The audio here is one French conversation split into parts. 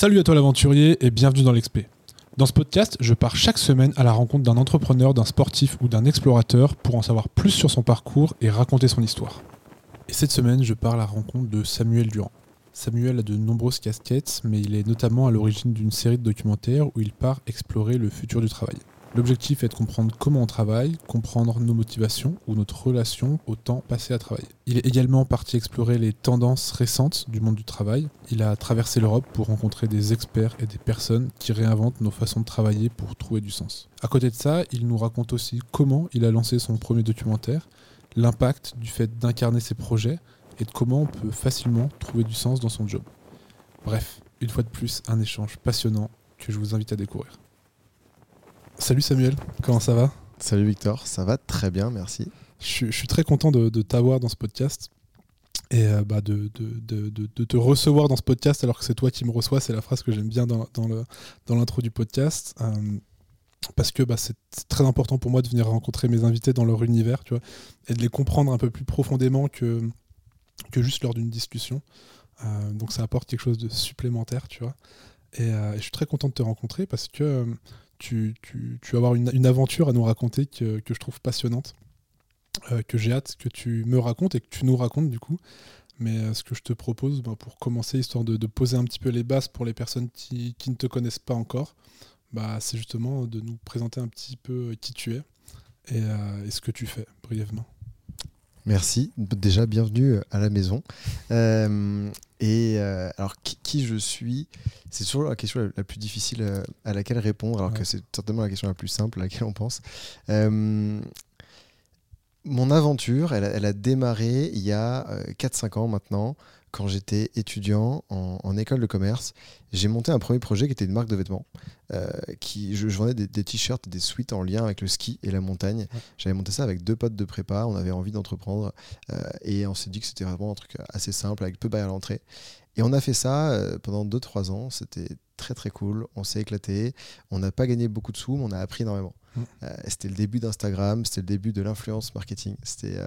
Salut à toi l'aventurier et bienvenue dans l'Expé. Dans ce podcast, je pars chaque semaine à la rencontre d'un entrepreneur, d'un sportif ou d'un explorateur pour en savoir plus sur son parcours et raconter son histoire. Et cette semaine, je pars à la rencontre de Samuel Durand. Samuel a de nombreuses casquettes, mais il est notamment à l'origine d'une série de documentaires où il part explorer le futur du travail. L'objectif est de comprendre comment on travaille, comprendre nos motivations ou notre relation au temps passé à travailler. Il est également parti explorer les tendances récentes du monde du travail. Il a traversé l'Europe pour rencontrer des experts et des personnes qui réinventent nos façons de travailler pour trouver du sens. À côté de ça, il nous raconte aussi comment il a lancé son premier documentaire, l'impact du fait d'incarner ses projets et de comment on peut facilement trouver du sens dans son job. Bref, une fois de plus, un échange passionnant que je vous invite à découvrir. Salut Samuel, comment ça va Salut Victor, ça va très bien, merci. Je, suis très content de, t'avoir dans ce podcast et euh, bah, de, de, te recevoir dans ce podcast alors que c'est toi qui me reçois. C'est la phrase que j'aime bien dans, dans l'intro du podcast. Euh, parce que bah, c'est très important pour moi de venir rencontrer mes invités dans leur univers tu vois, et de les comprendre un peu plus profondément que, que juste lors d'une discussion. Euh, donc ça apporte quelque chose de supplémentaire, tu vois. Et, je suis très content de te rencontrer parce que tu, vas avoir une, aventure à nous raconter que, je trouve passionnante, euh, que j'ai hâte que tu me racontes et que tu nous racontes du coup. Mais euh, ce que je te propose bah, pour commencer, histoire de, poser un petit peu les bases pour les personnes qui, ne te connaissent pas encore, bah, c'est justement de nous présenter un petit peu qui tu es et, euh, et ce que tu fais brièvement. Merci. Déjà, bienvenue à la maison. Euh, et euh, alors, qui, je suis? C'est toujours la question la, plus difficile euh, à, laquelle répondre, alors que c'est certainement la question la plus simple à laquelle on pense. mon aventure, elle, elle, a démarré il y a 4-5 ans maintenant quand j'étais étudiant en, école de commerce, j'ai monté un premier projet qui était une marque de vêtements. Euh, qui, je, vendais des, t-shirts et des suites en lien avec le ski et la montagne. J'avais monté ça avec deux potes de prépa, on avait envie d'entreprendre euh, et on s'est dit que c'était vraiment un truc assez simple avec peu de barrières à l'entrée. Et on a fait ça euh, pendant 2-3 ans, c'était très très cool, on s'est éclaté, on n'a pas gagné beaucoup de sous, mais on a appris énormément. Euh, c'était le début d'Instagram, c'était le début de l'influence marketing. C'était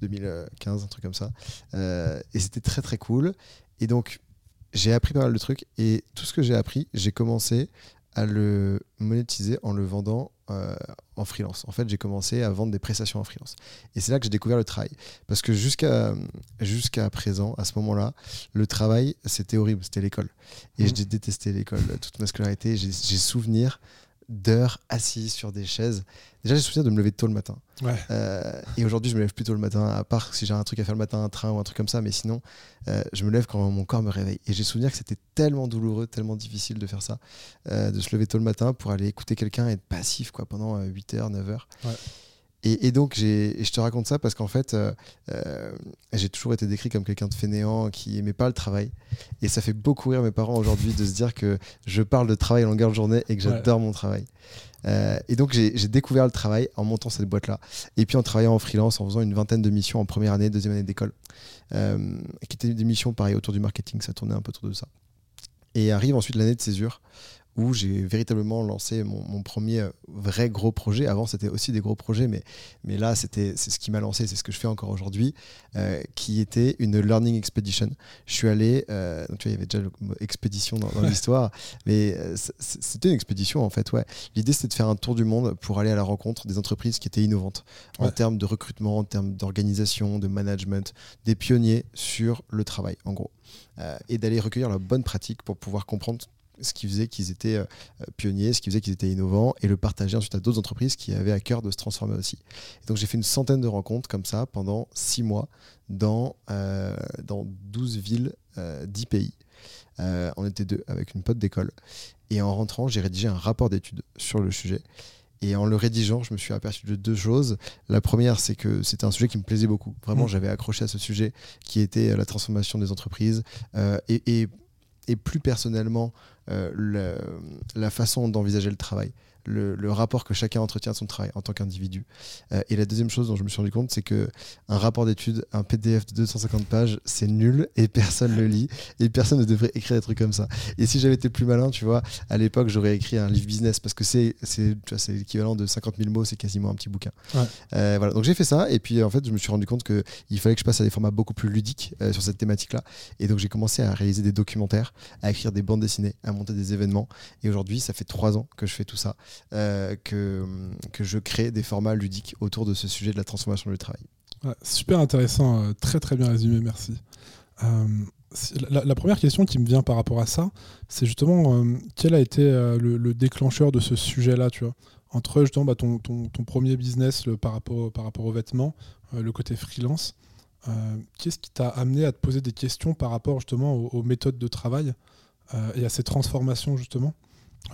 2015, euh, un truc comme ça. et c'était très très cool. Et donc, j'ai appris pas mal de trucs. Et tout ce que j'ai appris, j'ai commencé à le monétiser en le vendant euh, en freelance. En fait, j'ai commencé à vendre des prestations en freelance. Et c'est là que j'ai découvert le travail. Parce que jusqu'à jusqu'à présent, à ce moment-là, le travail, c'était horrible, c'était l'école. Et mmh. j'ai détesté l'école toute ma scolarité. J'ai souvenir d'heures assis sur des chaises. Déjà, j'ai souvenir de me lever tôt le matin. Euh, et aujourd'hui, je me lève plus tôt le matin, à part si j'ai un truc à faire le matin, un train ou un truc comme ça. Mais sinon, euh, je me lève quand mon corps me réveille. Et j'ai souvenir que c'était tellement douloureux, tellement difficile de faire ça, euh, de se lever tôt le matin pour aller écouter quelqu'un et être passif quoi, pendant 8 heures, 9 heures. Et, donc, je te raconte ça parce qu'en fait, euh, euh, j'ai toujours été décrit comme quelqu'un de fainéant qui aimait pas le travail. Et ça fait beaucoup rire mes parents aujourd'hui de se dire que je parle de travail en longueur de journée et que j'adore mon travail. Euh, et donc, j'ai découvert le travail en montant cette boîte-là. Et puis en travaillant en freelance, en faisant une vingtaine de missions en première année, deuxième année d'école, qui étaient des missions pareil autour du marketing, ça tournait un peu autour de ça. Et arrive ensuite l'année de césure où j'ai véritablement lancé mon, premier euh, vrai gros projet. Avant, c'était aussi des gros projets, mais, mais là, c'était, c'est ce qui m'a lancé, c'est ce que je fais encore aujourd'hui, euh, qui était une Learning Expedition. Je suis allé, euh, tu vois, il y avait déjà expédition dans, l'histoire, mais c'était une expédition en fait, ouais. L'idée, c'était de faire un tour du monde pour aller à la rencontre des entreprises qui étaient innovantes en termes de recrutement, en termes d'organisation, de management, des pionniers sur le travail, en gros. et d'aller recueillir la bonne pratique pour pouvoir comprendre ce qui faisait qu'ils étaient euh, pionniers, ce qui faisait qu'ils étaient innovants, et le partager ensuite à d'autres entreprises qui avaient à cœur de se transformer aussi. donc j'ai fait une centaine de rencontres comme ça pendant six mois dans, euh, dans 12 villes, euh, 10 pays. Euh, on était deux avec une pote d'école. Et en rentrant, j'ai rédigé un rapport d'études sur le sujet. Et en le rédigeant, je me suis aperçu de deux choses. La première, c'est que c'était un sujet qui me plaisait beaucoup. Vraiment, mmh. j'avais accroché à ce sujet qui était la transformation des entreprises. et, et, et, plus personnellement, euh, la façon d'envisager le travail, le, rapport que chacun entretient à son travail en tant qu'individu. Euh, et la deuxième chose dont je me suis rendu compte, c'est que un rapport d'études, un PDF de 250 pages, c'est nul et personne le lit et personne ne devrait écrire des trucs comme ça. Et si j'avais été plus malin, tu vois, à l'époque, j'aurais écrit un livre business parce que c'est l'équivalent de 50 000 mots, c'est quasiment un petit bouquin. Euh, voilà, donc j'ai fait ça et puis en fait, je me suis rendu compte qu'il fallait que je passe à des formats beaucoup plus ludiques euh, sur cette thématique-là. Et donc j'ai commencé à réaliser des documentaires, à écrire des bandes dessinées, à monter des événements. Et aujourd'hui, ça fait trois ans que je fais tout ça, euh, que, que je crée des formats ludiques autour de ce sujet de la transformation du travail. super intéressant, euh, très très bien résumé, merci. la, première question qui me vient par rapport à ça, c'est justement quel a été le, déclencheur de ce sujet-là, tu vois? Entre justement bah, ton, ton, ton, premier business par, rapport, par rapport aux vêtements, le côté freelance, euh, qu'est-ce qui t'a amené à te poser des questions par rapport justement aux, méthodes de travail euh, et à ces transformations justement?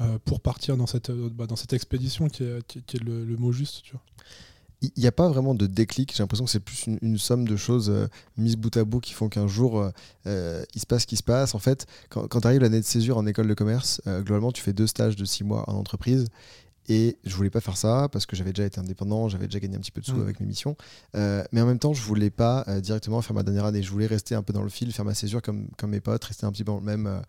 Euh, pour partir dans cette, bah, dans cette expédition qui est, le, mot juste tu vois il n'y a pas vraiment de déclic. J'ai l'impression que c'est plus une, somme de choses mises bout à bout qui font qu'un jour, il se passe ce qui se passe. En fait, quand, quand tu arrives l'année de césure en école de commerce, globalement, tu fais deux stages de six mois en entreprise. Et je voulais pas faire ça parce que j'avais déjà été indépendant, j'avais déjà gagné un petit peu de sous mm. avec mes missions. Euh, mais en même temps, je voulais pas euh, directement faire ma dernière année. Je voulais rester un peu dans le fil, faire ma césure comme, comme mes potes, rester un petit peu dans le même,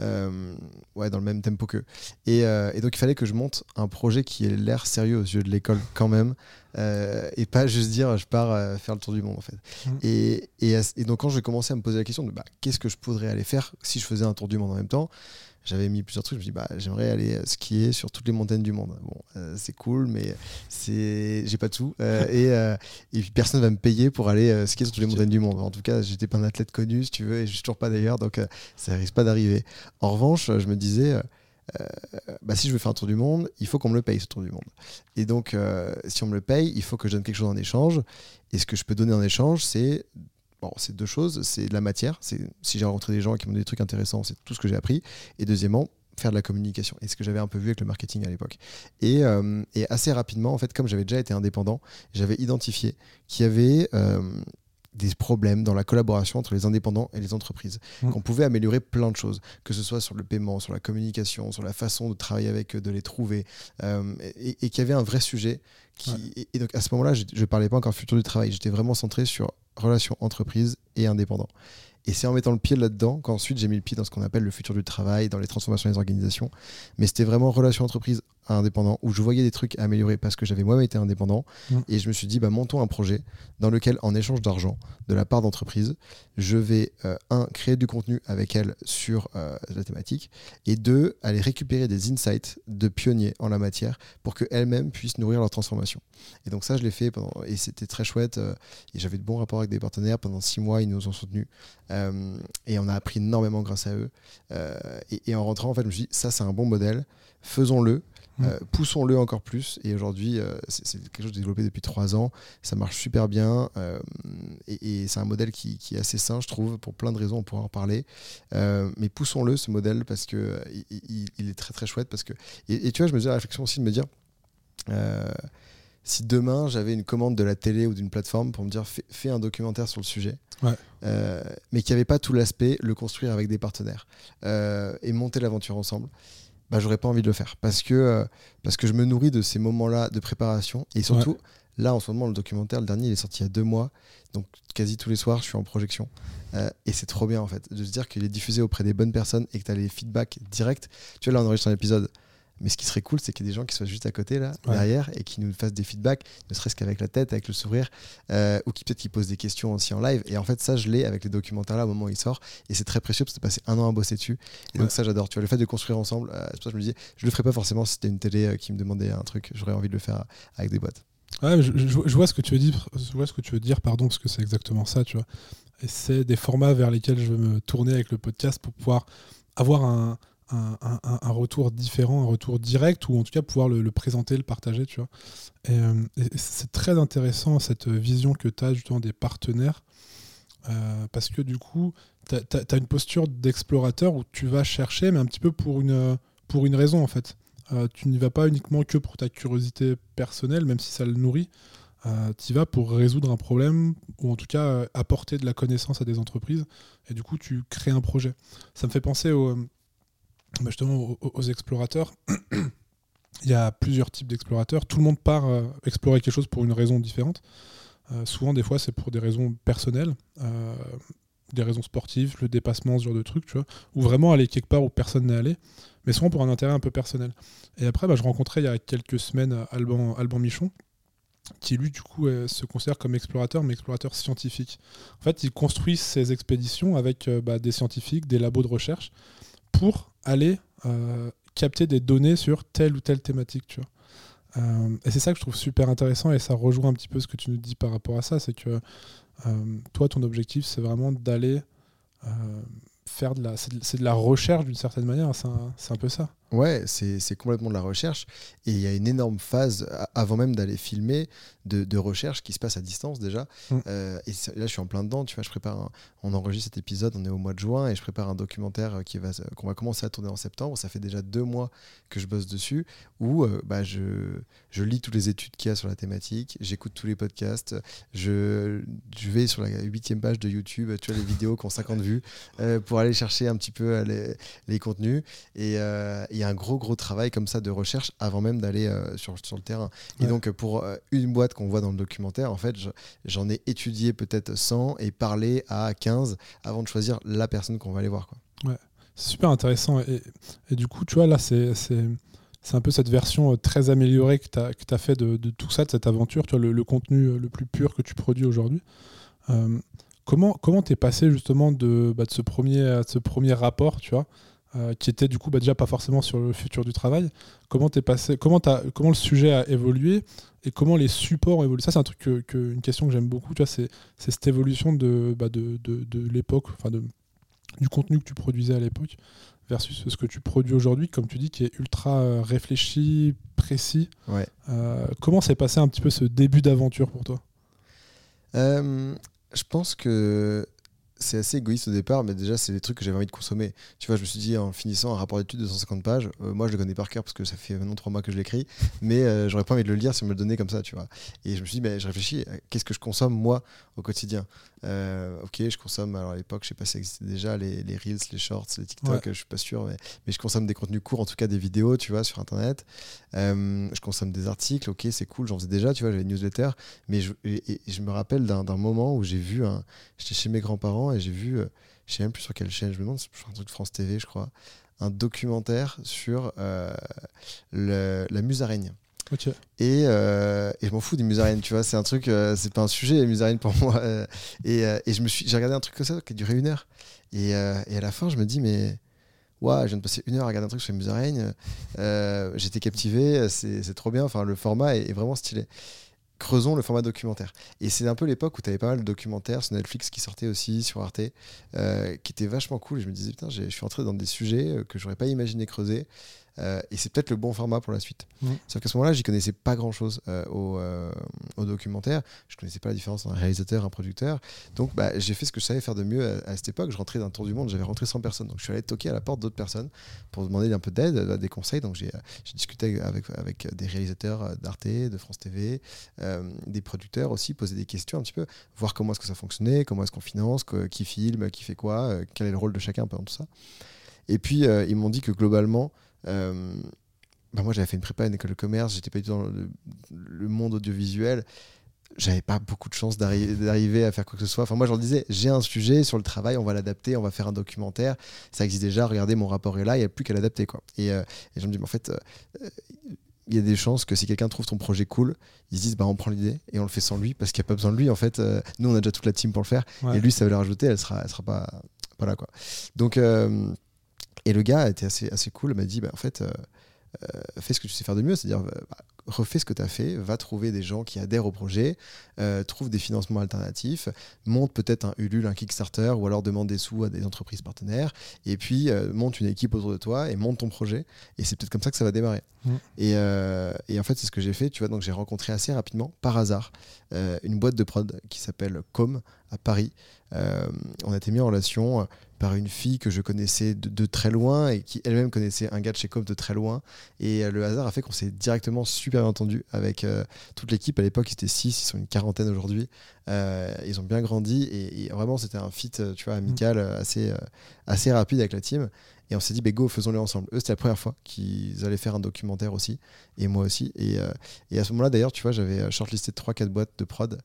euh, ouais, dans le même tempo qu'eux. Et, et, donc, il fallait que je monte un projet qui ait l'air sérieux aux yeux de l'école quand même. et pas juste dire je pars faire le tour du monde en fait. Mm. Et, et, et, donc, quand j'ai commencé à me poser la question de bah, qu'est-ce que je pourrais aller faire si je faisais un tour du monde en même temps, j'avais mis plusieurs trucs. Je me dit, bah, j'aimerais aller euh, skier sur toutes les montagnes du monde. Bon, euh, c'est cool, mais j'ai pas sous. Euh, et, et puis personne va me payer pour aller skier sur toutes les montagnes du monde. En tout cas, j'étais pas un athlète connu, si tu veux, et je suis toujours pas d'ailleurs, donc ça risque pas d'arriver. En revanche, je me disais, bah, si je veux faire un tour du monde, il faut qu'on me le paye ce tour du monde. Et donc, si on me le paye, il faut que je donne quelque chose en échange. Et ce que je peux donner en échange, c'est Bon, c'est deux choses. C'est de la matière. C'est si j'ai rencontré des gens qui m'ont des trucs intéressants, c'est tout ce que j'ai appris. Et deuxièmement, faire de la communication. Et ce que j'avais un peu vu avec le marketing à l'époque. Et, euh, assez rapidement, en fait, comme j'avais déjà été indépendant, j'avais identifié qu'il y avait euh, des problèmes dans la collaboration entre les indépendants et les entreprises. Mmh. Qu'on pouvait améliorer plein de choses, que ce soit sur le paiement, sur la communication, sur la façon de travailler avec eux, de les trouver, euh, et, et qu'il y avait un vrai sujet. Qui, et, donc à ce moment-là, je ne parlais pas encore futur du travail, j'étais vraiment centré sur relation entreprise et indépendant. Et c'est en mettant le pied là-dedans qu'ensuite j'ai mis le pied dans ce qu'on appelle le futur du travail, dans les transformations des organisations. Mais c'était vraiment relation entreprise indépendant où je voyais des trucs à améliorer parce que j'avais moi-même été indépendant. Mm. Et je me suis dit, bah, montons un projet dans lequel, en échange d'argent de la part d'entreprise, je vais, euh, un, créer du contenu avec elle sur euh, la thématique, et deux, aller récupérer des insights de pionniers en la matière pour qu'elles-mêmes puissent nourrir leur transformation. Et donc ça, je l'ai fait pendant, et c'était très chouette. Euh, et j'avais de bons rapports avec des partenaires. Pendant six mois, ils nous ont soutenus. et on a appris énormément grâce à eux. Et, et, en rentrant, en fait, je me suis dit, ça, c'est un bon modèle. Faisons-le. Mm. Euh, poussons-le encore plus. Et aujourd'hui, euh, c'est quelque chose développé depuis trois ans. Ça marche super bien. Euh, et, c'est un modèle qui, est assez sain, je trouve, pour plein de raisons. On pourra en parler. mais poussons-le, ce modèle, parce que il, est très très chouette. Parce que... Et, tu vois, je me faisais la réflexion aussi de me dire si demain j'avais une commande de la télé ou d'une plateforme pour me dire fais, un documentaire sur le sujet, mais qui n'y avait pas tout l'aspect, le construire avec des partenaires et monter l'aventure ensemble, bah, j'aurais pas envie de le faire. Parce que, euh, parce que je me nourris de ces moments-là de préparation. Et surtout, là en ce moment, le documentaire, le dernier, il est sorti il y a deux mois, donc quasi tous les soirs, je suis en projection. Euh, et c'est trop bien en fait de se dire qu'il est diffusé auprès des bonnes personnes et que tu as les feedbacks directs. Tu vois, là, on enregistre un épisode mais ce qui serait cool, c'est qu'il y ait des gens qui soient juste à côté, là, derrière, et qui nous fassent des feedbacks, ne serait-ce qu'avec la tête, avec le sourire, euh, ou qui peut-être qui posent des questions aussi en live. Et en fait, ça, je l'ai avec les documentaires là au moment où il sort. Et c'est très précieux parce que passé un an à bosser dessus. Et donc, ça, j'adore. Tu vois, le fait de construire ensemble, euh, c'est pour ça que je me disais, je le ferais pas forcément si c'était une télé euh, qui me demandait un truc. J'aurais envie de le faire avec des boîtes. Ouais, je, vois ce que tu veux dire, je vois ce que tu veux dire, pardon, parce que c'est exactement ça, tu vois. Et c'est des formats vers lesquels je veux me tourner avec le podcast pour pouvoir avoir un, un, retour différent, un retour direct, ou en tout cas pouvoir le, présenter, le partager, tu vois. Euh, c'est très intéressant cette vision que tu as justement des partenaires, euh, parce que du coup, tu as, une posture d'explorateur où tu vas chercher, mais un petit peu pour une, pour une raison en fait. Euh, tu n'y vas pas uniquement que pour ta curiosité personnelle, même si ça le nourrit. tu y vas pour résoudre un problème ou en tout cas apporter de la connaissance à des entreprises et du coup tu crées un projet. Ça me fait penser au, bah, justement aux, explorateurs. il y a plusieurs types d'explorateurs. Tout le monde part explorer quelque chose pour une raison différente. souvent, des fois, c'est pour des raisons personnelles des raisons sportives, le dépassement, ce genre de trucs, tu vois, ou vraiment aller quelque part où personne n'est allé, mais souvent pour un intérêt un peu personnel. Et après, bah, je rencontrais il y a quelques semaines Alban, Alban Michon, qui lui, du coup, se considère comme explorateur, mais explorateur scientifique. En fait, il construit ses expéditions avec euh, bah, des scientifiques, des labos de recherche, pour aller euh, capter des données sur telle ou telle thématique, tu vois. Euh, et c'est ça que je trouve super intéressant et ça rejoint un petit peu ce que tu nous dis par rapport à ça, c'est que euh, toi, ton objectif, c'est vraiment d'aller faire de la, c'est de, la recherche d'une certaine manière. C'est un, peu ça. Ouais, c'est complètement de la recherche. Et il y a une énorme phase, avant même d'aller filmer, de, recherche qui se passe à distance déjà. Mm. Euh, et là, je suis en plein dedans. Tu vois, je prépare on enregistre cet épisode, on est au mois de juin, et je prépare un documentaire qui va, qu'on va commencer à tourner en septembre. Ça fait déjà deux mois que je bosse dessus, où euh, bah, je, je lis toutes les études qu'il y a sur la thématique, j'écoute tous les podcasts, je, je vais sur la huitième page de YouTube, tu vois, les vidéos qui ont 50 vues, euh, pour aller chercher un petit peu les, les contenus. Et il y a un gros, gros travail comme ça de recherche avant même d'aller euh, sur, sur le terrain. Et donc, pour euh, une boîte qu'on voit dans le documentaire, en fait, j'en ai étudié peut-être 100 et parlé à 15 avant de choisir la personne qu'on va aller voir. Quoi. Ouais, c'est super intéressant. Et, et, du coup, tu vois, là, c'est. C'est un peu cette version euh, très améliorée que tu as, as, fait de, de, tout ça, de cette aventure, tu vois, le, contenu le plus pur que tu produis aujourd'hui. comment comment t'es passé justement de, bah, de ce, premier, de ce premier rapport, tu vois, euh, qui était du coup bah, déjà pas forcément sur le futur du travail. Comment t'es passé Comment as, comment le sujet a évolué et comment les supports ont évolué Ça c'est un truc que, une question que j'aime beaucoup. Tu vois, c'est, cette évolution de bah, de, de, de l'époque, enfin de du contenu que tu produisais à l'époque versus ce que tu produis aujourd'hui, comme tu dis, qui est ultra euh, réfléchi, précis. Ouais. Euh, comment s'est passé un petit peu ce début d'aventure pour toi? Je pense que c'est assez égoïste au départ, mais déjà, c'est des trucs que j'avais envie de consommer. Tu vois, je me suis dit, en finissant un rapport d'études de 150 pages, euh, moi, je le connais par cœur parce que ça fait maintenant trois mois que je l'écris, mais euh, j'aurais pas envie de le lire si on me le donnait comme ça, tu vois. Et je me suis dit, mais je réfléchis, qu'est-ce que je consomme, moi, au quotidien? Euh, Ok, je consomme, alors à l'époque, je sais pas si ça existait déjà, les, les Reels, les Shorts, les TikTok, je suis pas sûr, mais, mais, je consomme des contenus courts, en tout cas des vidéos, tu vois, sur Internet. je consomme des articles, ok, c'est cool, j'en faisais déjà, tu vois, j'avais une newsletter, mais je, et, je me rappelle d'un moment où j'ai vu, j'étais chez mes grands-parents et j'ai vu je sais même plus sur quelle chaîne, je me demande, c'est un truc France TV, je crois, un documentaire sur euh, la musaraigne. Et, euh, et, je m'en fous des musaraignes, tu vois, c'est un truc, euh, c'est pas un sujet, les musaraignes pour moi. et, et je me suis, j'ai regardé un truc comme ça qui a duré une heure. Et, et, à la fin, je me dis, mais. Ouais, je viens de passer une heure à regarder un truc sur les musaraignes. J'étais captivé, c'est trop bien. Enfin, le format est vraiment stylé creusons le format documentaire. Et c'est un peu l'époque où tu avais pas mal de documentaires sur Netflix qui sortaient aussi, sur Arte, euh, qui étaient vachement cool. Et je me disais, putain, je suis entré dans des sujets euh, que j'aurais pas imaginé creuser. Euh, et c'est peut-être le bon format pour la suite. Mmh. Sauf qu'à ce moment-là, j'y connaissais pas grand-chose euh, au, euh, au, documentaire. Je connaissais pas la différence entre un réalisateur et un producteur. Donc, bah, j'ai fait ce que je savais faire de mieux à, cette époque. Je rentrais d'un tour du monde, j'avais rentré 100 personnes. Donc, je suis allé toquer à la porte d'autres personnes pour demander un peu d'aide, des conseils. Donc, j'ai discuté avec, avec des réalisateurs d'Arte, de France TV, des producteurs aussi, poser des questions un petit peu, voir comment est-ce que ça fonctionnait, comment est-ce qu'on finance, qui filme, qui fait quoi, quel est le rôle de chacun, peu tout ça. Et puis, ils m'ont dit que globalement, euh, bah moi, j'avais fait une prépa à une école de commerce, j'étais pas du tout dans le, monde audiovisuel. J'avais pas beaucoup de chance d'arriver à faire quoi que ce soit. Enfin, moi, je leur disais, j'ai un sujet sur le travail, on va l'adapter, on va faire un documentaire. Ça existe déjà, regardez, mon rapport est là, il n'y a plus qu'à l'adapter. Quoi. Et, euh, et, je me dis, mais en fait, euh, il y a des chances que si quelqu'un trouve ton projet cool, ils se disent bah on prend l'idée et on le fait sans lui parce qu'il n'y a pas besoin de lui en fait. nous on a déjà toute la team pour le faire et lui ça veut la rajouter, elle sera, elle sera pas, voilà quoi. Donc et le gars était assez, assez cool, m'a dit bah, en fait, euh, euh, fais ce que tu sais faire de mieux, c'est-à-dire bah, refais ce que tu as fait, va trouver des gens qui adhèrent au projet, euh, trouve des financements alternatifs, monte peut-être un Ulule, un Kickstarter, ou alors demande des sous à des entreprises partenaires, et puis monte une équipe autour de toi et monte ton projet. Et c'est peut-être comme ça que ça va démarrer. Mmh. Et, et, en fait, c'est ce que j'ai fait, tu vois, donc j'ai rencontré assez rapidement, par hasard, une boîte de prod qui s'appelle Com à Paris. on a été mis en relation par une fille que je connaissais de, très loin et qui elle-même connaissait un gars de chez Com de très loin. Et euh, le hasard a fait qu'on s'est directement super bien entendu avec euh, toute l'équipe. À l'époque, ils étaient six, ils sont une quarantaine aujourd'hui. Euh, ils ont bien grandi et, vraiment, c'était un fit tu vois, amical assez, assez rapide avec la team. Et on s'est dit, bah, go, faisons-le ensemble. Eux, c'était la première fois qu'ils allaient faire un documentaire aussi, et moi aussi. Et, euh, et à ce moment-là, d'ailleurs, tu vois, j'avais shortlisté 3-4 boîtes de prod,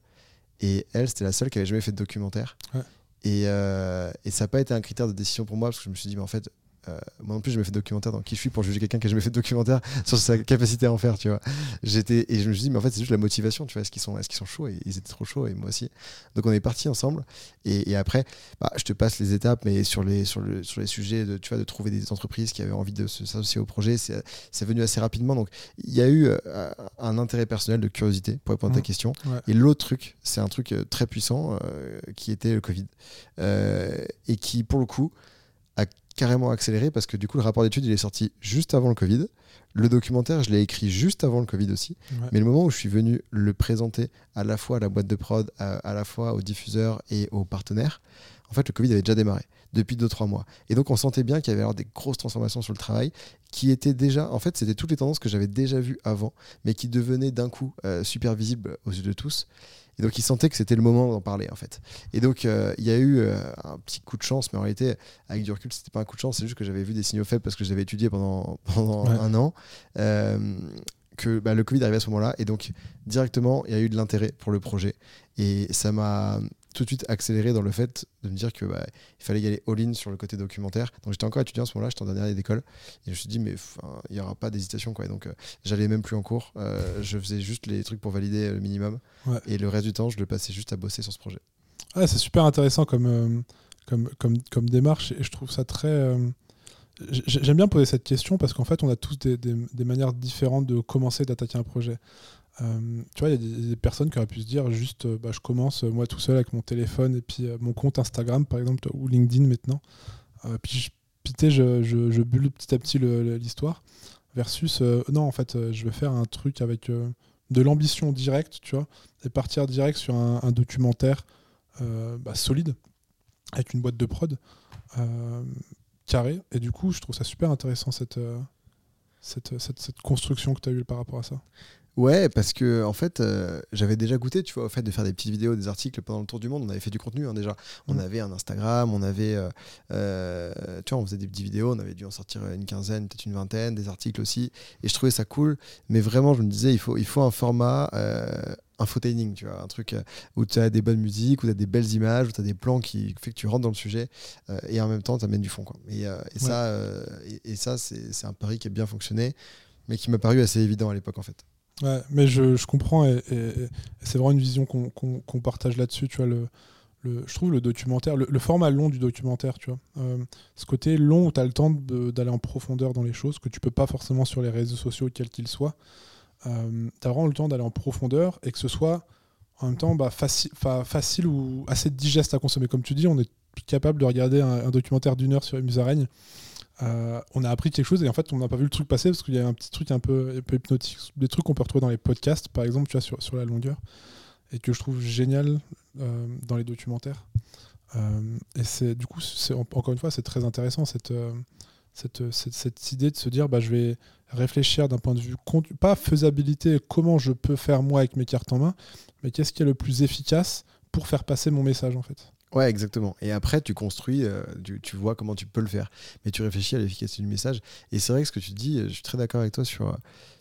et elle, c'était la seule qui avait jamais fait de documentaire. Ouais. Et, euh, et ça n'a pas été un critère de décision pour moi, parce que je me suis dit, mais en fait, euh, moi non plus, je me fais de documentaire dans qui je suis pour juger quelqu'un qui a jamais fait de documentaire sur sa capacité à en faire, tu vois. J'étais et je me suis dit, mais en fait, c'est juste la motivation, tu vois. Est-ce qu'ils sont, est-ce qu'ils sont chauds? Et ils étaient trop chauds et moi aussi. Donc on est partis ensemble et, et après, bah, je te passe les étapes, mais sur les sur le sur les sujets de tu vois de trouver des entreprises qui avaient envie de s'associer au projet, c'est c'est venu assez rapidement. Donc il y a eu euh, un intérêt personnel de curiosité pour répondre à ta Mmh. question. Ouais. Et l'autre truc, c'est un truc euh, très puissant euh, qui était le Covid et qui pour le coup carrément accéléré parce que du coup le rapport d'étude il est sorti juste avant le Covid. Le documentaire je l'ai écrit juste avant le Covid aussi. Ouais. Mais le moment où je suis venu le présenter à la fois à la boîte de prod, à, à la fois aux diffuseurs et aux partenaires, en fait le Covid avait déjà démarré depuis 2-3 mois. Et donc on sentait bien qu'il y avait alors des grosses transformations sur le travail qui étaient déjà, en fait c'était toutes les tendances que j'avais déjà vues avant, mais qui devenaient d'un coup euh, super visibles aux yeux de tous. Et donc ils sentaient que c'était le moment d'en parler en fait. Et donc euh, il y a eu euh, un petit coup de chance, mais en réalité avec du recul c'était pas un coup de chance, c'est juste que j'avais vu des signaux faibles parce que je l'avais étudié pendant, pendant Ouais. un an. Euh, que bah, le Covid arrivait à ce moment-là et donc directement il y a eu de l'intérêt pour le projet et ça m'a tout de suite accéléré dans le fait de me dire que bah, il fallait y aller all-in sur le côté documentaire donc j'étais encore étudiant à ce moment-là j'étais en dernière année d'école et je me suis dit mais il n'y aura pas d'hésitation quoi Et donc euh, j'allais même plus en cours Euh, je faisais juste les trucs pour valider euh, le minimum Ouais. et le reste du temps je le passais juste à bosser sur ce projet Ouais, c'est super intéressant comme, euh, comme, comme, comme démarche et je trouve ça très. j'ai- J'aime bien poser cette question parce qu'en fait, on a tous des, des- des manières différentes de commencer, d'attaquer un projet. Euh, tu vois, il y a des, personnes qui auraient pu se dire juste, euh, bah, je commence euh, moi tout seul avec mon téléphone et puis mon compte Instagram, par exemple, ou LinkedIn maintenant. Puis, je, je, bulle petit à petit l'histoire. Versus, non, en fait, je veux faire un truc avec de l'ambition directe, tu vois, et partir direct sur un, documentaire bah, solide, avec une boîte de prod carrée. Et du coup, je trouve ça super intéressant, cette, cette, cette construction que tu as eue par rapport à ça. Ouais, parce que en fait, euh, j'avais déjà goûté, tu vois, au fait de faire des petites vidéos, des articles pendant le tour du monde. On avait fait du contenu hein, déjà. On Mm. avait un Instagram, on avait, euh, euh, tu vois, on faisait des petites vidéos. On avait dû en sortir une quinzaine, peut-être une vingtaine, des articles aussi. Et je trouvais ça cool. Mais vraiment, je me disais, il faut, il faut un format euh, infotaining, tu vois, un truc euh, où tu as des bonnes musiques, où tu as des belles images, où tu as des plans qui fait que tu rentres dans le sujet euh, et en même temps, tu amènes du fond. Quoi. Et, euh, et Ouais. ça, euh, et, et ça, c'est un pari qui a bien fonctionné, mais qui m'a paru assez évident à l'époque en fait. Ouais, mais je, comprends et, c'est vraiment une vision qu'on partage là-dessus. Tu vois, le, je trouve le documentaire, le, format long du documentaire, tu vois, euh, ce côté long où tu as le temps d'aller en profondeur dans les choses que tu peux pas forcément sur les réseaux sociaux, quels qu'ils soient. Euh, tu as vraiment le temps d'aller en profondeur et que ce soit en même temps bah, faci- fa- facile ou assez digeste à consommer. Comme tu dis, on est capable de regarder un, un documentaire d'une heure sur les musaraignes. Euh, on a appris quelque chose et en fait on n'a pas vu le truc passer parce qu'il y a un petit truc un peu, hypnotique, des trucs qu'on peut retrouver dans les podcasts par exemple, tu vois, sur, sur la longueur et que je trouve génial euh, dans les documentaires. Euh, et c'est du coup, encore une fois, c'est très intéressant cette, cette, cette, cette idée de se dire bah, je vais réfléchir d'un point de vue pas faisabilité, comment je peux faire moi avec mes cartes en main, mais qu'est-ce qui est le plus efficace pour faire passer mon message en fait. Ouais, exactement. Et après, tu construis, euh, tu, vois comment tu peux le faire. Mais tu réfléchis à l'efficacité du message. Et c'est vrai que ce que tu dis, euh, je suis très d'accord avec toi sur euh,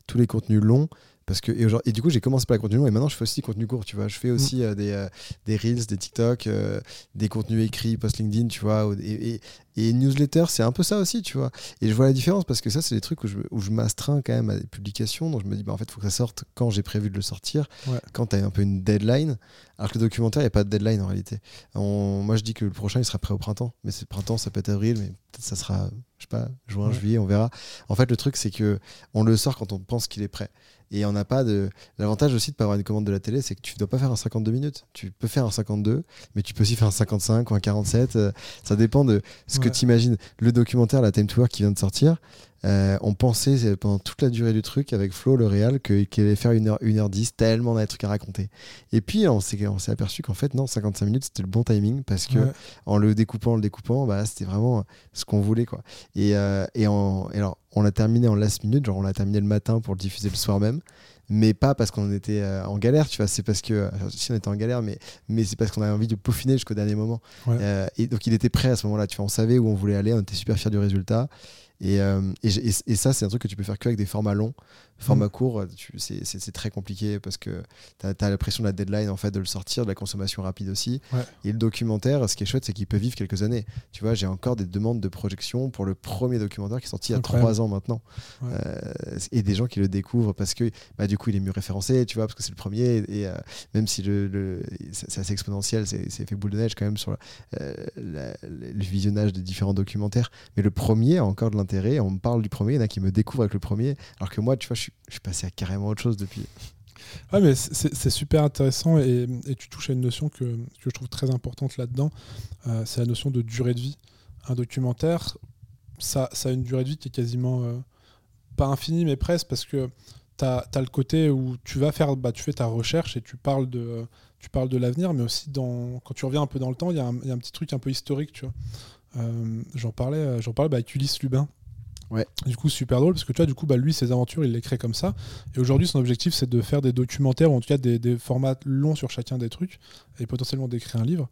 tous les contenus longs. Parce que, et, du coup, j'ai commencé par les contenus longs et maintenant je fais aussi des contenus courts, tu vois. Je fais aussi euh, des, euh, des Reels, des TikTok, euh, des contenus écrits, post LinkedIn, tu vois. Et, et, et newsletter, c'est un peu ça aussi, tu vois. Et je vois la différence parce que ça, c'est des trucs où je, où je m'astreins quand même à des publications. Donc je me dis, bah, en fait, il faut que ça sorte quand j'ai prévu de le sortir, Ouais. quand tu as un peu une deadline. Alors que le documentaire, il n'y a pas de deadline en réalité. On- moi, je dis que le prochain, il sera prêt au printemps. Mais c'est printemps, ça peut être avril, mais peut-être ça sera, je sais pas, juin, Ouais. juillet, on verra. En fait, le truc, c'est que on le sort quand on pense qu'il est prêt. Et on n'a pas de. L'avantage aussi de pas avoir une commande de la télé, c'est que tu ne dois pas faire un 52 minutes. Tu peux faire un 52, mais tu peux aussi faire un 55 ou un 47. euh, ça dépend de ce que tu imagines. Le documentaire, la Time to Work qui vient de sortir, euh, on pensait pendant toute la durée du truc avec Flo, le réal, que- qu'il allait faire 1h, 1h10, tellement on avait de trucs à raconter. Et puis on s'est, aperçu qu'en fait, non, 55 minutes, c'était le bon timing parce que Ouais. en le découpant, en le découpant, bah, c'était vraiment ce qu'on voulait. Quoi. Et, euh, et, en, et alors, on l'a terminé en last minute, genre on l'a terminé le matin pour le diffuser le soir même. mais pas parce qu'on était euh, en galère, tu vois. C'est parce que, si on était en galère, mais, mais c'est parce qu'on avait envie de peaufiner jusqu'au dernier moment. et donc, il était prêt à ce moment-là, tu vois. On savait où on voulait aller, on était super fiers du résultat. Et, et, et, ça, c'est un truc que tu peux faire que avec des formats longs. Format mm. court, c'est très compliqué parce que tu as, la pression de la deadline en fait de le sortir, de la consommation rapide aussi. Et le documentaire, ce qui est chouette, c'est qu'il peut vivre quelques années. Tu vois, j'ai encore des demandes de projection pour le premier documentaire qui est sorti il y a trois ans maintenant. Euh, et des gens qui le découvrent parce que bah, du coup il est mieux référencé, tu vois, parce que c'est le premier. Et, euh, même si le, c'est assez exponentiel, c'est fait boule de neige quand même sur euh, le visionnage des différents documentaires. Mais le premier a encore de l'intérêt. On me parle du premier, il y en a qui me découvrent avec le premier. Alors que moi, tu vois, je je suis passé à carrément autre chose depuis. Ouais, mais c'est super intéressant et, tu touches à une notion que, que je trouve très importante là-dedans. Euh, c'est la notion de durée de vie. Un documentaire, ça, a une durée de vie qui est quasiment euh, pas infinie, mais presque, parce que tu as, le côté où tu vas faire, bah, tu fais ta recherche et tu parles de, tu parles de l'avenir, mais aussi dans, quand tu reviens un peu dans le temps, il y, a un petit truc un peu historique. Euh, j'en parlais, parlais bah, avec Ulysse Lubin, du coup, super drôle parce que tu vois, du coup, bah, lui, ses aventures, il les crée comme ça. Et aujourd'hui, son objectif, c'est de faire des documentaires ou en tout cas des, formats longs sur chacun des trucs et potentiellement d'écrire un livre.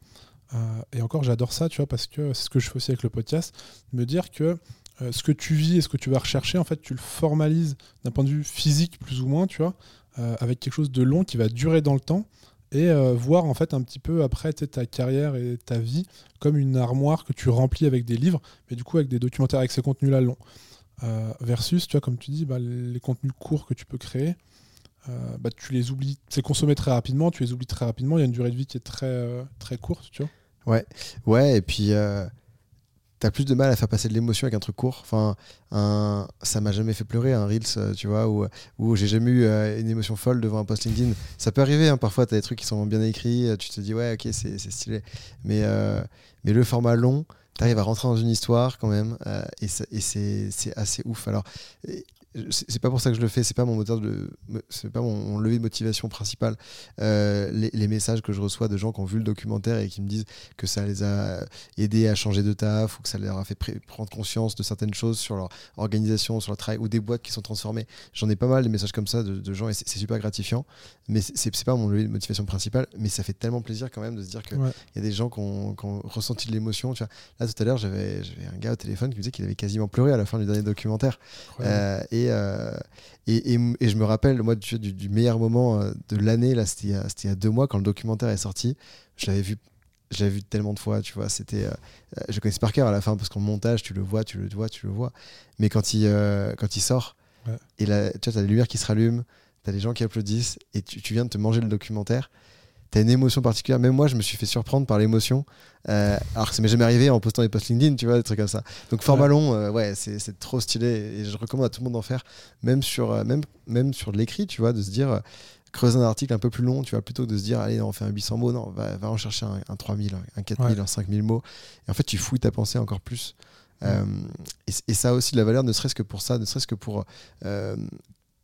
Euh, et encore, j'adore ça, tu vois, parce que c'est ce que je fais aussi avec le podcast, me dire que euh, ce que tu vis et ce que tu vas rechercher, en fait, tu le formalises d'un point de vue physique, plus ou moins, tu vois, euh, avec quelque chose de long qui va durer dans le temps et voir en fait un petit peu après ta carrière et ta vie comme une armoire que tu remplis avec des livres, mais du coup avec des documentaires avec ces contenus-là longs. Euh, versus, tu vois, comme tu dis, bah, les contenus courts que tu peux créer, euh, bah, tu les oublies. C'est consommé très rapidement, tu les oublies très rapidement. Il y a une durée de vie qui est très, euh, très courte, tu vois. Ouais, ouais, et puis t'as plus de mal à faire passer de l'émotion avec un truc court. Enfin, un, ça m'a jamais fait pleurer un Reels, tu vois, où, où j'ai jamais eu une émotion folle devant un post LinkedIn. Ça peut arriver, hein, parfois, t'as des trucs qui sont bien écrits, tu te dis, ouais, ok, c'est stylé. Mais, mais le format long, tu arrives à rentrer dans une histoire quand même, euh, et c'est assez ouf. Alors, c'est pas pour ça que je le fais, c'est pas mon moteur de, c'est pas mon, levier de motivation principal. Euh, les, messages que je reçois de gens qui ont vu le documentaire et qui me disent que ça les a aidés à changer de taf ou que ça leur a fait prendre conscience de certaines choses sur leur organisation, sur leur travail ou des boîtes qui sont transformées. J'en ai pas mal des messages comme ça de, gens et c'est super gratifiant. Mais c'est pas mon levier de motivation principal, mais ça fait tellement plaisir quand même de se dire qu'il y a des gens qui ont, ressenti de l'émotion. Là tout à l'heure j'avais un gars au téléphone qui me disait qu'il avait quasiment pleuré à la fin du dernier documentaire. Euh, euh, et, et, je me rappelle, moi, du, du, meilleur moment euh, de l'année, là, c'était il, y a deux mois, quand le documentaire est sorti. Je l'avais vu vu tellement de fois, tu vois, c'était euh, je connaissais par cœur à la fin parce qu'en montage, tu le vois, tu le vois, tu le vois. Mais quand il quand il sort et là, tu vois, as les lumières qui se rallument, tu as les gens qui applaudissent et tu, tu, viens de te manger le documentaire t'as une émotion particulière. Même moi, je me suis fait surprendre par l'émotion. Euh, alors que ça m'est jamais arrivé en postant des posts LinkedIn, tu vois, des trucs comme ça. Donc, format long, euh, ouais, c'est trop stylé et je recommande à tout le monde d'en faire, même sur, euh, même, même sur de l'écrit, tu vois, de se dire, creuser un article un peu plus long, tu vois, plutôt que de se dire, allez, on fait un 800 mots, non, va, va en chercher un, 3000, un 4000, un 5000 mots. Et en fait, tu fouilles ta pensée encore plus. et, et, ça a aussi de la valeur, ne serait-ce que pour ça, ne serait-ce que pour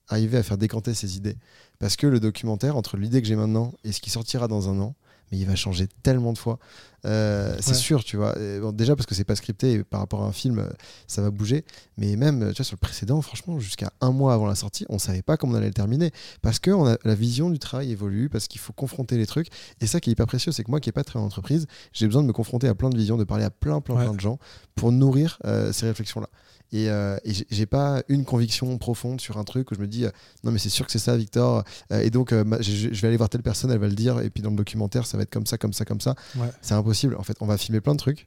arriver à faire décanter ses idées. Parce que le documentaire, entre l'idée que j'ai maintenant et ce qui sortira dans un an, mais il va changer tellement de fois. Euh, c'est sûr, tu vois. déjà parce que c'est pas scripté et par rapport à un film, euh, ça va bouger. Mais même, tu vois, sur le précédent, franchement, jusqu'à un mois avant la sortie, on savait pas comment on allait le terminer. Parce que on a, la vision du travail évolue, parce qu'il faut confronter les trucs. Et ça qui est hyper précieux, c'est que moi qui n'ai pas très en entreprise, j'ai besoin de me confronter à plein de visions, de parler à plein, plein, plein de gens pour nourrir euh, ces réflexions-là. Et, euh, j'ai pas une conviction profonde sur un truc où je me dis euh, non mais c'est sûr que c'est ça Victor. Euh, et donc je, vais aller voir telle personne elle va le dire. Et puis dans le documentaire ça va être comme ça comme ça comme ça. C'est impossible. En fait on va filmer plein de trucs.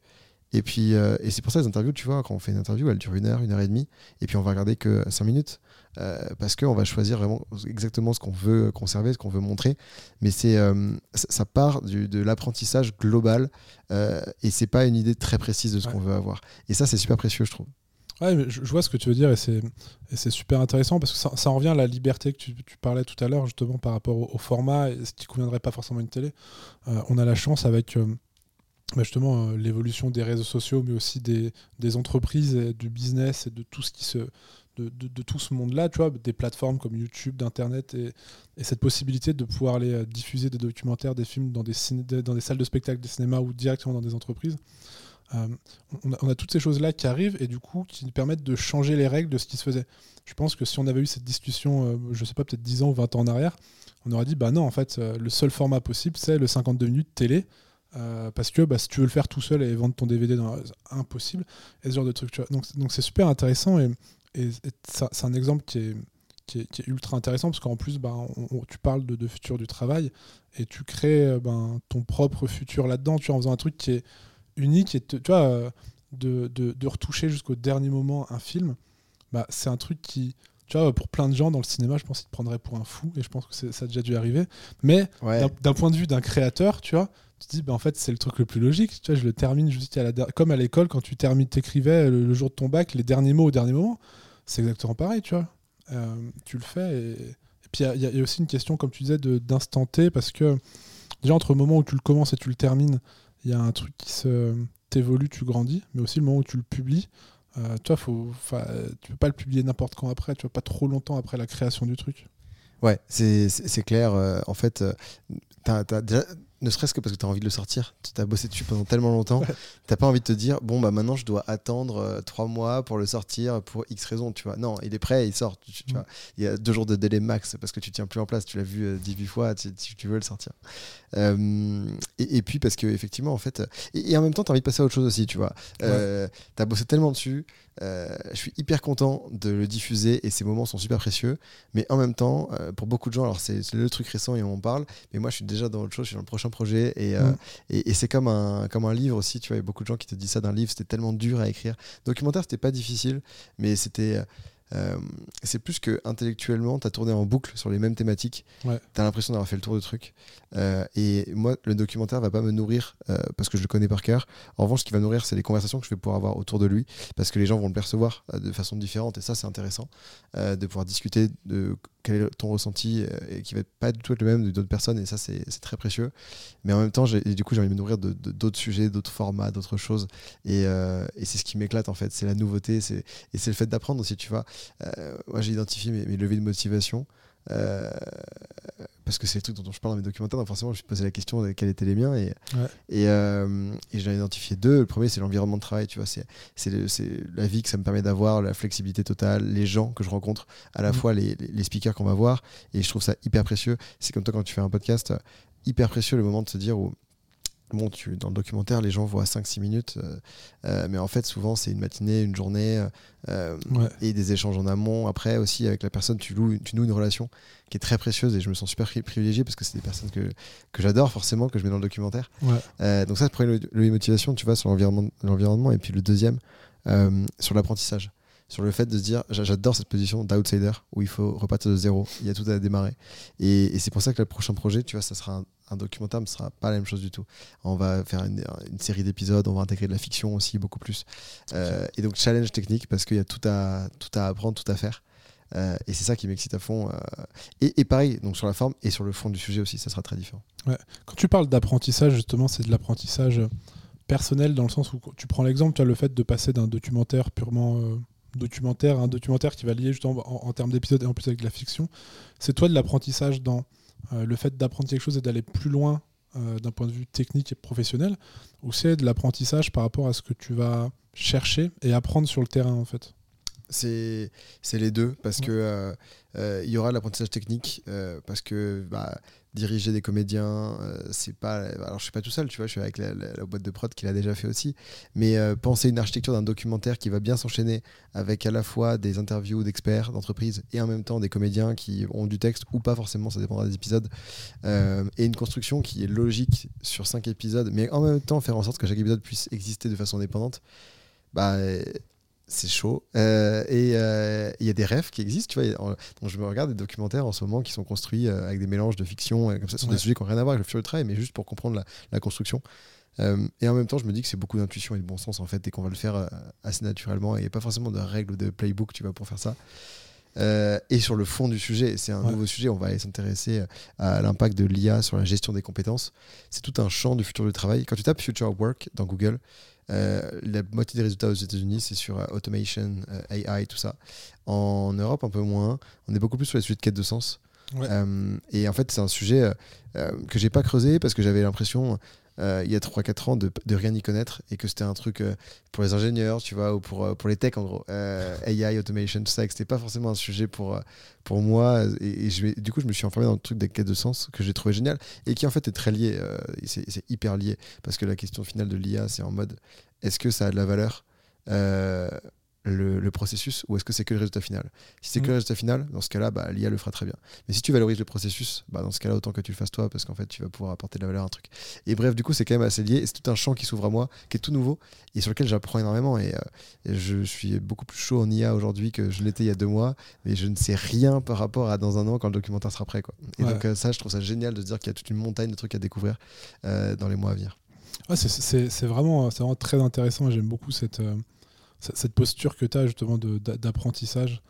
Et puis et c'est pour ça les interviews tu vois quand on fait une interview elle dure une heure une heure et demie. Et puis on va regarder que cinq minutes. Parce qu'on va choisir vraiment exactement ce qu'on veut conserver ce qu'on veut montrer. Mais c'est ça, part du, de l'apprentissage global. Et c'est pas une idée très précise de ce qu'on veut avoir. Et ça c'est super précieux je trouve Ouais, je, vois ce que tu veux dire et c'est super intéressant parce que ça, ça, en revient à la liberté que tu, parlais tout à l'heure justement par rapport au, format et ce qui conviendrait pas forcément à une télé. Euh, on a la chance avec euh, bah, justement euh, l'évolution des réseaux sociaux mais aussi des, entreprises, et du business et de tout ce monde-là, tu vois, des plateformes comme YouTube, d'Internet et, et, cette possibilité de pouvoir aller diffuser des documentaires, des films dans des salles de spectacle, des cinémas ou directement dans des entreprises. Euh, on, a, toutes ces choses-là qui arrivent et du coup qui permettent de changer les règles de ce qui se faisait. Je pense que si on avait eu cette discussion, euh, je sais pas, peut-être 10 ans ou 20 ans en arrière, on aurait dit bah non, en fait, euh, le seul format possible, c'est le 52 minutes télé. parce que bah, si tu veux le faire tout seul et vendre ton DVD, dans, impossible, et ce genre de trucs. Donc, donc c'est super intéressant et, c'est un exemple qui est, ultra intéressant parce qu'en plus, bah, tu parles de, de, futur du travail et tu crées ben, ton propre futur là-dedans, tu en faisant un truc qui est unique et tu vois, euh, de, de, retoucher jusqu'au dernier moment un film, bah, c'est un truc qui, tu vois, pour plein de gens dans le cinéma, je pense qu'ils te prendraient pour un fou et je pense que ça a déjà dû arriver. Mais d'un point de vue d'un créateur, tu vois, tu te dis, bah, en fait, c'est le truc le plus logique. Tu vois, je le termine juste à la comme à l'école, quand tu termines, t'écrivais le, le jour de ton bac, les derniers mots au dernier moment. C'est exactement pareil, tu vois. Euh, tu le fais et, puis il y, y, a aussi une question, comme tu disais, d'instant T parce que déjà entre le moment où tu le commences et tu le termines, il y a un truc qui se t'évolue, tu grandis, mais aussi le moment où tu le publies. Euh, toi, faut, tu peux pas le publier n'importe quand après, tu vois, pas trop longtemps après la création du truc. Ouais, c'est clair. Euh, en fait, euh, as, as déjà, ne serait-ce que parce que tu as envie de le sortir. Tu as bossé dessus pendant tellement longtemps. tu T'as pas envie de te dire, bon, bah maintenant je dois attendre euh, trois mois pour le sortir pour X raisons, tu vois. Non, il est prêt, il sort. Tu, mm. vois. Il y a deux jours de délai max parce que tu tiens plus en place. Tu l'as vu 18 fois, tu, tu, veux le sortir. Euh, et, puis parce que, effectivement, en fait, et, en même temps, tu as envie de passer à autre chose aussi, tu vois. Euh, tu as bossé tellement dessus. Euh, je suis hyper content de le diffuser et ces moments sont super précieux. Mais en même temps, euh, pour beaucoup de gens, alors c'est le truc récent et on en parle, mais moi je suis déjà dans autre chose, je suis dans le prochain projet et, euh, mm. et, c'est comme un, comme un livre aussi. Tu vois, il y a beaucoup de gens qui te disent ça d'un livre, c'était tellement dur à écrire. Documentaire, c'était pas difficile, mais c'était euh, c'est plus que intellectuellement, tu as tourné en boucle sur les mêmes thématiques. Tu as l'impression d'avoir fait le tour de truc. Euh, et moi, le documentaire va pas me nourrir euh, parce que je le connais par cœur. En revanche, ce qui va nourrir, c'est les conversations que je vais pouvoir avoir autour de lui parce que les gens vont le percevoir de façon différente. Et ça, c'est intéressant de pouvoir discuter de quel est ton ressenti et qui va pas du tout être le même de d'autres personnes. Et ça, c'est très précieux. Mais en même temps, du coup, j'ai envie de me nourrir d'autres de, d'autres sujets, d'autres formats, d'autres choses. Et, et c'est ce qui m'éclate en fait. C'est la nouveauté. Et c'est le fait d'apprendre aussi, tu vois. Euh, moi, j'ai identifié mes, mes, leviers de motivation. Euh, parce que c'est le truc dont je parle dans mes documentaires, donc forcément je me suis posé la question de quels étaient les miens et, et, euh, et j'en ai identifié deux. Le premier c'est l'environnement de travail, tu vois, c'est, la vie que ça me permet d'avoir, la flexibilité totale, les gens que je rencontre, à la mm. fois les, les, speakers qu'on va voir, et je trouve ça hyper précieux. C'est comme toi quand tu fais un podcast, hyper précieux le moment de se dire où Bon, tu, dans le documentaire, les gens voient 5-6 minutes, euh, euh, mais en fait, souvent, c'est une matinée, une journée, euh, et des échanges en amont. Après, aussi, avec la personne, tu, loues, tu noues une relation qui est très précieuse, et je me sens super privilégié parce que c'est des personnes que, que j'adore, forcément, que je mets dans le documentaire. donc, ça, c'est pour le, motivation, tu vois, sur l'environnement, et puis le deuxième, sur l'apprentissage sur le fait de se dire j'adore cette position d'outsider où il faut repartir de zéro, il y a tout à démarrer. Et, c'est pour ça que le prochain projet, tu vois, ça sera un, documentaire, mais ce sera pas la même chose du tout. On va faire une, série d'épisodes, on va intégrer de la fiction aussi beaucoup plus. Euh, et donc challenge technique parce qu'il y a tout à, tout à apprendre, tout à faire. Euh, et c'est ça qui m'excite à fond. Euh. Et, pareil, donc sur la forme et sur le fond du sujet aussi, ça sera très différent. Quand tu parles d'apprentissage, justement, c'est de l'apprentissage personnel dans le sens où tu prends l'exemple, tu as le fait de passer d'un documentaire purement documentaire, un documentaire qui va lier justement en, termes d'épisodes et en plus avec de la fiction. C'est toi de l'apprentissage dans euh, le fait d'apprendre quelque chose et d'aller plus loin euh, d'un point de vue technique et professionnel, ou c'est de l'apprentissage par rapport à ce que tu vas chercher et apprendre sur le terrain en fait? C'est les deux parce que euh, il y aura l'apprentissage technique parce que bah, diriger des comédiens, euh, c'est pas. Alors, je suis pas tout seul, tu vois, je suis avec la, boîte de prod qui l'a déjà fait aussi. Mais euh, penser une architecture d'un documentaire qui va bien s'enchaîner avec à la fois des interviews d'experts d'entreprises et en même temps des comédiens qui ont du texte ou pas forcément, ça dépendra des épisodes. Euh, et une construction qui est logique sur cinq épisodes, mais en même temps faire en sorte que chaque épisode puisse exister de façon indépendante. Bah, c'est chaud. Euh, et euh, il y a des rêves qui existent, tu vois. je me regarde des documentaires en ce moment qui sont construits euh, avec des mélanges de fiction, comme ça, sur des sujets qui n'ont rien à voir avec le futur du travail, mais juste pour comprendre la, construction. et en même temps, je me dis que c'est beaucoup d'intuition et de bon sens, en fait, et qu'on va le faire assez naturellement. Et il n'y a pas forcément de règles ou de playbook, tu vois, pour faire ça. et sur le fond du sujet, c'est un nouveau sujet, on va aller s'intéresser à l'impact de l'IA sur la gestion des compétences. C'est tout un champ du futur du travail. Quand tu tapes Future Work dans Google, euh, la moitié des résultats aux États-Unis, c'est sur euh, automation, euh, AI, tout ça. En Europe, un peu moins. On est beaucoup plus sur les sujets de quête de sens. et en fait, c'est un sujet que j'ai pas creusé parce que j'avais l'impression euh, il y a 3-4 ans de, de rien y connaître et que c'était un truc euh, pour les ingénieurs, tu vois, ou pour, euh, pour les techs en gros, AI, automation, tout ça, que c'était pas forcément un sujet pour, pour moi. Et, je, du coup, je me suis enfermé dans le truc des quêtes de sens que j'ai trouvé génial et qui en fait est très lié. c'est hyper lié parce que la question finale de l'IA, c'est en mode est-ce que ça a de la valeur? Le, le processus ou est-ce que c'est que le résultat final? Si c'est que Mm. le résultat final, dans ce cas-là, bah, l'IA le fera très bien. Mais si tu valorises le processus, bah, dans ce cas-là, autant que tu le fasses toi parce qu'en fait, tu vas pouvoir apporter de la valeur à un truc. Et bref, du coup, c'est quand même assez lié c'est tout un champ qui s'ouvre à moi, qui est tout nouveau et sur lequel j'apprends énormément. Et, euh, et je suis beaucoup plus chaud en IA aujourd'hui que je l'étais il y a deux mois, mais je ne sais rien par rapport à dans un an quand le documentaire sera prêt. Quoi. Et Ouais. donc, euh, ça, je trouve ça génial de se dire qu'il y a toute une montagne de trucs à découvrir euh, dans les mois à venir. Ouais, c'est- vraiment, très intéressant et j'aime beaucoup cette, cette posture que tu as justement d'apprentissage.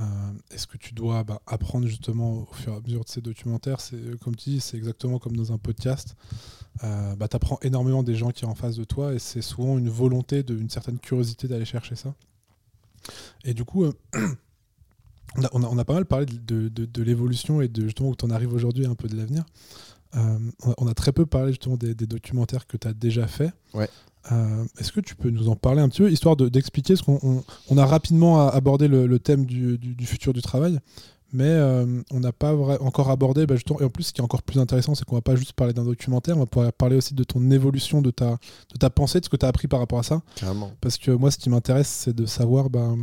Euh, Est-ce que tu dois bah, apprendre justement au fur et à mesure de ces documentaires? C'est Comme tu dis, c'est exactement comme dans un podcast. Euh, bah, tu apprends énormément des gens qui sont en face de toi et c'est souvent une volonté, une certaine curiosité d'aller chercher ça. Et du coup, euh, on, a, on a- on a pas mal parlé de, de- de l'évolution et de justement où tu en arrives aujourd'hui et un peu de l'avenir. Euh, on, a, très peu parlé justement des, des documentaires que tu as déjà fait. Ouais. Euh, Est-ce que tu peux nous en parler un petit peu, histoire de- d'expliquer ce qu'on on, on a rapidement abordé le, le thème du, du- du futur du travail, mais euh, on n'a pas encore abordé, bah, justement, et en plus ce qui est encore plus intéressant, c'est qu'on va pas juste parler d'un documentaire, on va pouvoir parler aussi de ton évolution, de ta, de ta pensée, de ce que tu as appris par rapport à ça. Carrément. Parce que moi, ce qui m'intéresse, c'est de savoir, bah,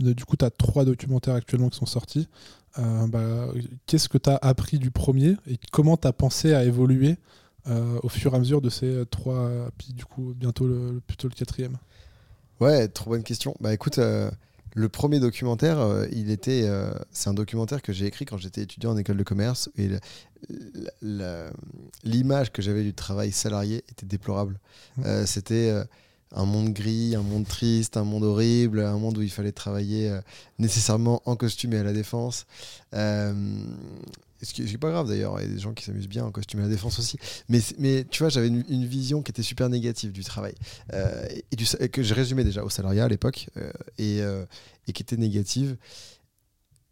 de- du coup, tu as trois documentaires actuellement qui sont sortis. Euh, bah, Qu'est-ce que tu as appris du premier et comment tu as pensé à évoluer euh, au fur et à mesure de ces euh, trois, puis du coup, bientôt le, plutôt le quatrième? Ouais, trop bonne question. Bah écoute, euh, le premier documentaire, il était, c'est un documentaire que j'ai écrit quand j'étais étudiant en école de commerce et l'image que j'avais du travail salarié était déplorable. Mm. Euh, C'était un monde gris, un monde triste, un monde horrible, un monde où il fallait travailler euh, nécessairement en costume et à la défense. Euh, ce qui n'est pas grave d'ailleurs, il y a des gens qui s'amusent bien en costume et à la défense aussi. Mais, tu vois, j'avais une, vision qui était super négative du travail. Euh, et, que j'ai résumé déjà au salariat à l'époque, et, qui était négative.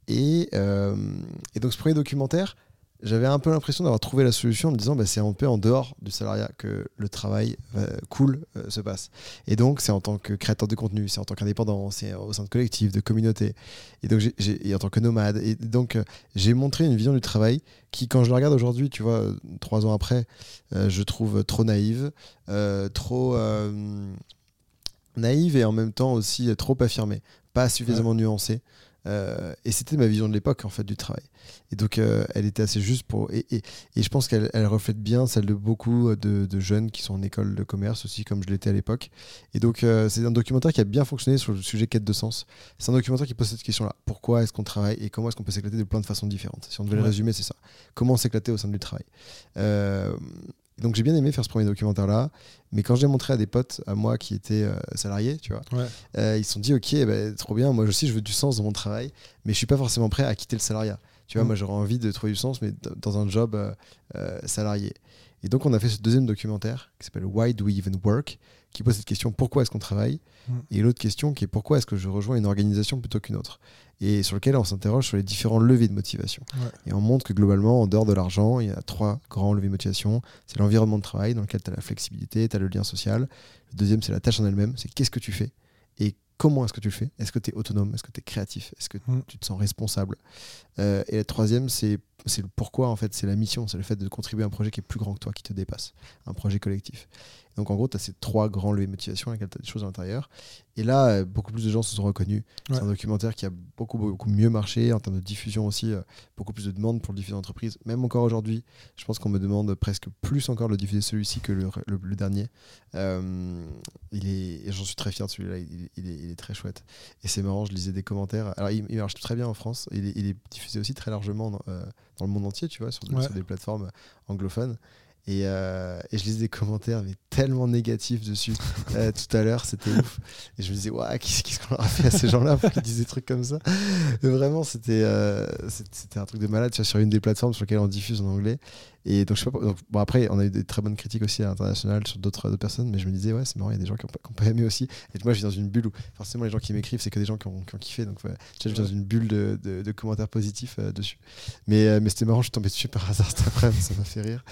Et, et donc ce premier documentaire, j'avais un peu l'impression d'avoir trouvé la solution en me disant bah, c'est un peu en dehors du salariat que le travail euh, cool euh, se passe. Et donc c'est en tant que créateur de contenu, c'est en tant qu'indépendant, c'est au sein de collectifs, de communautés, et donc et en tant que nomade. Et donc euh, j'ai montré une vision du travail qui, quand je la regarde aujourd'hui, tu vois, trois ans après, je trouve trop naïve, trop naïve et en même temps aussi trop affirmée, pas suffisamment nuancée. Euh, et c'était ma vision de l'époque en fait du travail. Et donc euh, elle était assez juste pour et, et, et je pense qu'elle elle reflète bien celle de beaucoup de, de jeunes qui sont en école de commerce aussi comme je l'étais à l'époque. Et donc euh, c'est un documentaire qui a bien fonctionné sur le sujet quête de sens. C'est un documentaire qui pose cette question-là pourquoi est-ce qu'on travaille et comment est-ce qu'on peut s'éclater de plein de façons différentes? Si on devait le résumer, c'est ça. Comment s'éclater au sein du travail? Donc j'ai bien aimé faire ce premier documentaire là, mais quand j'ai montré à des potes à moi qui étaient euh, salariés, tu vois, Ouais. euh, ils se sont dit ok bah, trop bien moi aussi je veux du sens dans mon travail mais je suis pas forcément prêt à quitter le salariat tu vois Mm. moi j'aurais envie de trouver du sens mais dans un job euh, salarié et donc on a fait ce deuxième documentaire qui s'appelle Why Do We Even Work qui pose cette question pourquoi est-ce qu'on travaille Mm. et l'autre question qui est pourquoi est-ce que je rejoins une organisation plutôt qu'une autre et sur lequel on s'interroge sur les différents leviers de motivation. Ouais. et on montre que globalement en dehors de l'argent il y a trois grands leviers de motivation. C'est l'environnement de travail dans lequel tu as la flexibilité tu as le lien social. Le deuxième c'est la tâche en elle-même c'est qu'est-ce que tu fais et comment est-ce que tu le fais. Est-ce que tu es autonome? Est-ce que tu es créatif? Est-ce que Mm. tu te sens responsable? Euh, Et la troisième, c'est c'est le pourquoi, en fait, c'est la mission, c'est le fait de contribuer à un projet qui est plus grand que toi, qui te dépasse, un projet collectif. Donc en gros, tu as ces trois grands leviers de motivation avec lesquels tu as des choses à l'intérieur. Et là, euh, beaucoup plus de gens se sont reconnus. Ouais. C'est un documentaire qui a beaucoup, beaucoup mieux marché en termes de diffusion aussi, euh, beaucoup plus de demandes pour le diffuser en entreprise. Même encore aujourd'hui, je pense qu'on me demande presque plus encore de diffuser celui-ci que le, le- le dernier. Euh, il est, et j'en suis très fier de celui-là, il, il est, il est très chouette. Et c'est marrant, je lisais des commentaires. Alors, il, il marche très bien en France. Il est, il est diffusé aussi très largement dans, euh, dans le monde entier, tu vois, sur, Ouais. sur des plateformes anglophones. Et, euh, et je lisais des commentaires, mais tellement négatifs dessus. Euh, tout à l'heure, c'était ouf. Et je me disais, Ouah, qu'est-ce qu'on leur a fait à ces gens-là pour qu'ils disent des trucs comme ça? Vraiment, c'était euh, c'était un truc de malade tu vois, sur une des plateformes sur lesquelles on diffuse en anglais. Et donc, je sais pas. donc, bon, après, on a eu des très bonnes critiques aussi à l'international sur d'autres personnes, mais je me disais, ouais, c'est marrant, il y a des gens qui n'ont pas, aimé aussi. Et moi, je vis dans une bulle où forcément les gens qui m'écrivent, c'est que des gens qui ont, qui ont kiffé. Donc, ouais, je vis dans une bulle de, de- de commentaires positifs dessus. Mais, mais c'était marrant, je suis tombé dessus par hasard cet après, ça m'a fait rire.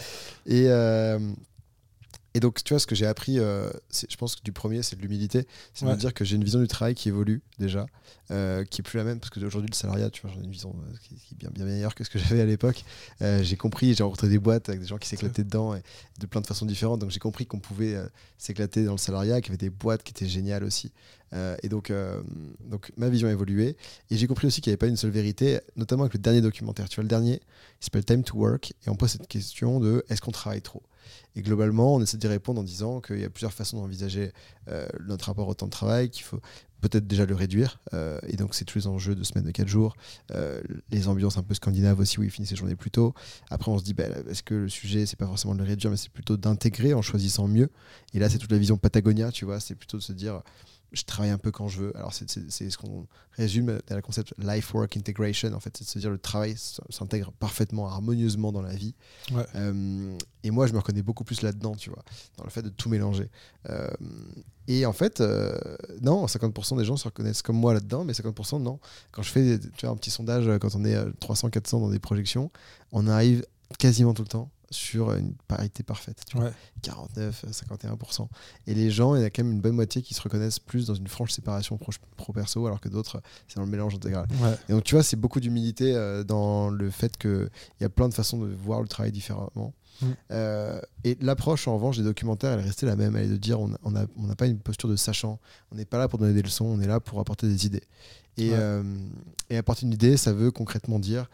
Et, euh, et donc, tu vois, ce que j'ai appris, euh, je pense que du premier, c'est de l'humilité. C'est de dire que j'ai une vision du travail qui évolue déjà, euh, qui est plus la même, parce qu'aujourd'hui, le salariat, tu vois, j'ai une vision qui, est bien, bien meilleure que ce que j'avais à l'époque. j'ai compris, j'ai rencontré des boîtes avec des gens qui s'éclataient dedans, et de plein de façons différentes. Donc, j'ai compris qu'on pouvait s'éclater dans le salariat, qu'il y avait des boîtes qui étaient géniales aussi. Et donc, donc, ma vision a évolué. Et j'ai compris aussi qu'il n'y avait pas une seule vérité, notamment avec le dernier documentaire. Tu vois, le dernier, il s'appelle Time to Work, et on pose cette question de est-ce qu'on travaille trop? Et globalement, on essaie d'y répondre en disant qu'il y a plusieurs façons d'envisager euh, notre rapport au temps de travail, qu'il faut peut-être déjà le réduire. Euh, et donc, c'est tous les enjeux de semaine de 4 jours, euh, les ambiances un peu scandinaves aussi où ils finissent les journées plus tôt. Après, on se dit, bah, est-ce que le sujet, c'est pas forcément de le réduire, mais c'est plutôt d'intégrer en choisissant mieux? Et là, c'est toute la vision Patagonia, tu vois, c'est plutôt de se dire, je travaille un peu quand je veux. Alors, c'est ce qu'on résume dans le concept life work integration. En fait, c'est de se dire le travail s'intègre parfaitement, harmonieusement dans la vie. Euh, et moi, je me reconnais beaucoup plus là-dedans, tu vois, dans le fait de tout mélanger. Euh, et en fait, euh, non, 50% des gens se reconnaissent comme moi là-dedans, mais 50% non. Quand je fais tu vois, un petit sondage, quand on est 300, 400 dans des projections, on arrive quasiment tout le temps sur une parité parfaite. 49, 51%. Et les gens, il y a quand même une bonne moitié qui se reconnaissent plus dans une franche séparation pro-perso, alors que d'autres, c'est dans le mélange intégral. Et donc, tu vois, c'est beaucoup d'humilité euh, dans le fait qu'il y a plein de façons de voir le travail différemment. Mm. Euh, et l'approche, en revanche, des documentaires, elle est restée la même. Elle est de dire on n'a on pas une posture de sachant. On n'est pas là pour donner des leçons, on est là pour apporter des idées. Et, euh, et apporter une idée, ça veut concrètement dire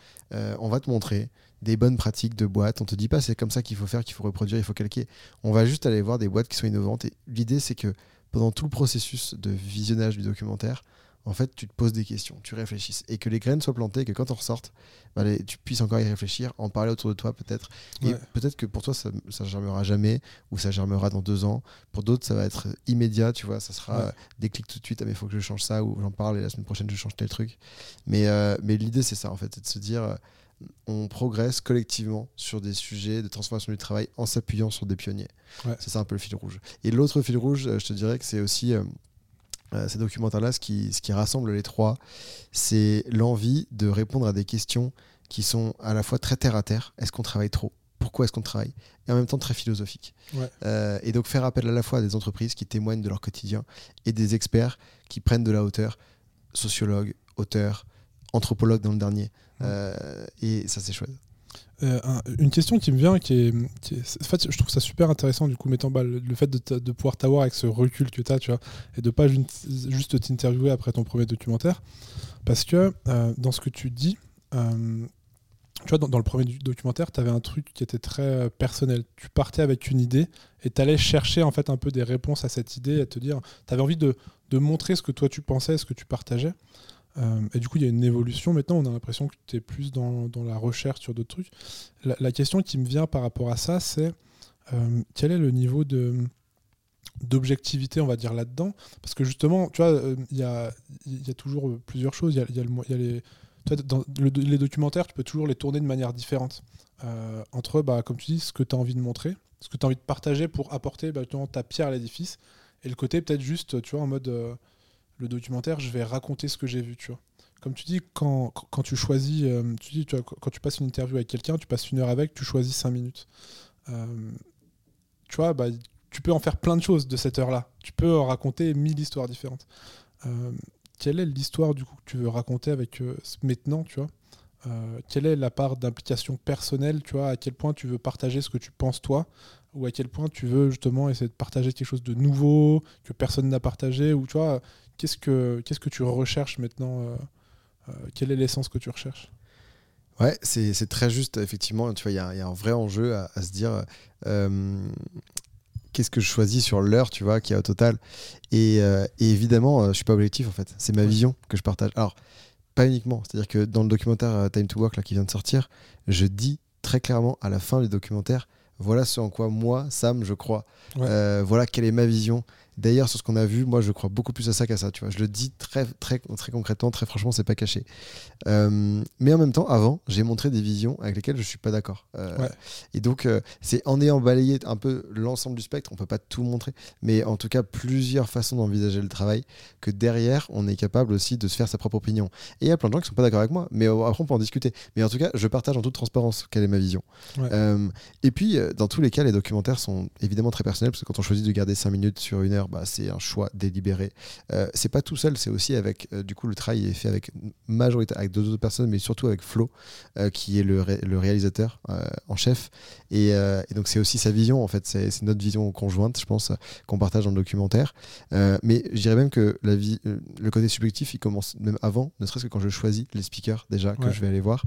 on va te montrer des bonnes pratiques de boîte. On te dit pas c'est comme ça qu'il faut faire, qu'il faut reproduire, il faut calquer. On va juste aller voir des boîtes qui sont innovantes. Et l'idée, c'est que pendant tout le processus de visionnage du documentaire, en fait, tu te poses des questions, tu réfléchisses. Et que les graines soient plantées, que quand on ressorte, bah, tu puisses encore y réfléchir, en parler autour de toi peut-être. Et peut-être que pour toi, ça, ça germera jamais, ou ça germera dans deux ans. Pour d'autres, ça va être immédiat, tu vois, ça sera des clics tout de suite, ah, mais il faut que je change ça, ou j'en parle, et la semaine prochaine, je change tel truc. Mais, euh, mais l'idée, c'est ça, en fait, c'est de se dire on progresse collectivement sur des sujets de transformation du travail en s'appuyant sur des pionniers. C'est ça un peu le fil rouge. Et l'autre fil rouge, euh, je te dirais que c'est aussi euh, euh, ces documentaires-là, ce qui, ce qui rassemble les trois, c'est l'envie de répondre à des questions qui sont à la fois très terre à terre. Est-ce qu'on travaille trop? Pourquoi est-ce qu'on travaille? Et en même temps très philosophique. et donc faire appel à la fois à des entreprises qui témoignent de leur quotidien et des experts qui prennent de la hauteur, sociologues, auteurs, anthropologues dans le dernier, euh, et ça, c'est chouette. Euh, une question qui me vient, qui est, en fait, je trouve ça super intéressant du coup, mettant le, le fait de, pouvoir t'avoir avec ce recul que tu as, tu vois, et de pas juste t'interviewer après ton premier documentaire, parce que euh, dans ce que tu dis, tu vois, dans, le premier documentaire, tu avais un truc qui était très personnel. Tu partais avec une idée et tu allais chercher en fait un peu des réponses à cette idée, à te dire, tu avais envie de, de, montrer ce que toi tu pensais, ce que tu partageais. Euh, et du coup, il y a une évolution. Maintenant, on a l'impression que tu es plus dans, dans, la recherche sur d'autres trucs. La, question qui me vient par rapport à ça, c'est euh, quel est le niveau de d'objectivité, on va dire, là-dedans? Parce que justement, tu vois, euh, il y, a, y, a, toujours plusieurs choses. Il y a, y a les, dans les documentaires, tu peux toujours les tourner de manière différente. entre, bah, comme tu dis, ce que tu as envie de montrer, ce que tu as envie de partager pour apporter bah, ta pierre à l'édifice, et le côté peut-être juste, tu vois, en mode le documentaire, je vais raconter ce que j'ai vu, tu vois. Comme tu dis, quand, quand tu choisis, euh, tu dis, tu vois, quand tu passes une interview avec quelqu'un, tu passes une heure avec, tu choisis cinq minutes. Euh, tu vois, bah, tu peux en faire plein de choses de cette heure-là. Tu peux en raconter mille histoires différentes. Euh, quelle est l'histoire du coup que tu veux raconter avec maintenant, tu vois? Quelle est la part d'implication personnelle, tu vois? À quel point tu veux partager ce que tu penses toi? Ou à quel point tu veux justement essayer de partager quelque chose de nouveau que personne n'a partagé ou tu vois qu'est-ce que qu'est-ce que tu recherches maintenant euh, euh, quelle est l'essence que tu recherches? Ouais c'est très juste effectivement. Tu vois il y, a un vrai enjeu à, se dire euh, qu'est-ce que je choisis sur l'heure tu vois qui a au total. Et, évidemment je suis pas objectif en fait. C'est ma vision que je partage. Alors pas uniquement. C'est à dire que dans le documentaire Time to Work là qui vient de sortir je dis très clairement à la fin du documentaire voilà ce en quoi moi, Sam, je crois. Euh, voilà quelle est ma vision. D'ailleurs, sur ce qu'on a vu, moi, je crois beaucoup plus à ça qu'à ça. Tu vois, je le dis très, très, très concrètement, très franchement, c'est pas caché. Euh, mais en même temps, avant, j'ai montré des visions avec lesquelles je suis pas d'accord. Euh, et donc, euh, c'est en ayant balayé un peu l'ensemble du spectre, on peut pas tout montrer, mais en tout cas plusieurs façons d'envisager le travail, que derrière, on est capable aussi de se faire sa propre opinion. Et il y a plein de gens qui sont pas d'accord avec moi, mais après, on peut en discuter. Mais en tout cas, je partage en toute transparence quelle est ma vision. et puis, dans tous les cas, les documentaires sont évidemment très personnels, parce que quand on choisit de garder 5 minutes sur une heure, bah, c'est un choix délibéré. c'est pas tout seul, c'est aussi avec, du coup, le travail est fait avec majorité, avec deux autres personnes, mais surtout avec Flo, euh, qui est le, réalisateur euh, en chef. Euh, et, donc c'est aussi sa vision, en fait, c'est notre vision conjointe, je pense, qu'on partage dans le documentaire. mais je dirais même que la vie, le côté subjectif, il commence même avant, ne serait-ce que quand je choisis les speakers déjà que je vais aller voir.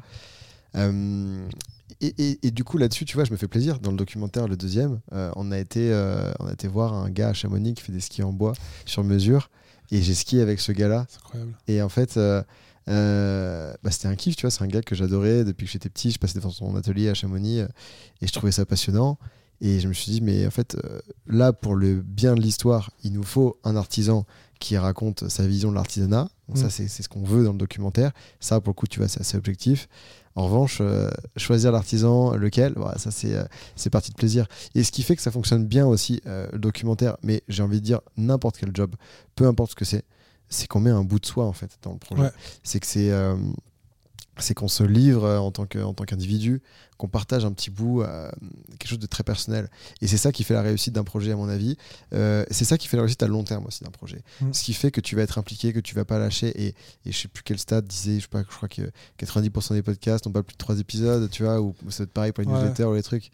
Et, du coup là-dessus, tu vois, je me fais plaisir. Dans le documentaire, le deuxième, on, a été, on a été voir un gars à Chamonix qui fait des skis en bois sur mesure. Et j'ai skié avec ce gars-là. Et en fait, euh, bah, c'était un kiff, tu vois. C'est un gars que j'adorais depuis que j'étais petit. Je passais devant son atelier à Chamonix euh, et je trouvais ça passionnant. Et je me suis dit, mais en fait, euh, là, pour le bien de l'histoire, il nous faut un artisan qui raconte sa vision de l'artisanat. Ça, mm. c'est ce qu'on veut dans le documentaire. Ça, pour le coup, tu vois, c'est assez objectif. En revanche, choisir l'artisan, lequel, bah, ça, c'est parti de plaisir. Et ce qui fait que ça fonctionne bien aussi, le documentaire, mais j'ai envie de dire n'importe quel job, peu importe ce que c'est, c'est qu'on met un bout de soi en fait dans le projet. C'est que c'est euh, c'est qu'on se livre euh, en tant qu'individu, qu'on partage un petit bout, euh, quelque chose de très personnel. Et c'est ça qui fait la réussite d'un projet, à mon avis. c'est ça qui fait la réussite à long terme aussi d'un projet. Mm. Ce qui fait que tu vas être impliqué, que tu vas pas lâcher. Et, et je sais plus quel stade disait, je sais pas, je crois que 90% des podcasts n'ont pas plus de 3 épisodes, tu vois, ou c'est pareil pour les newsletters ou les trucs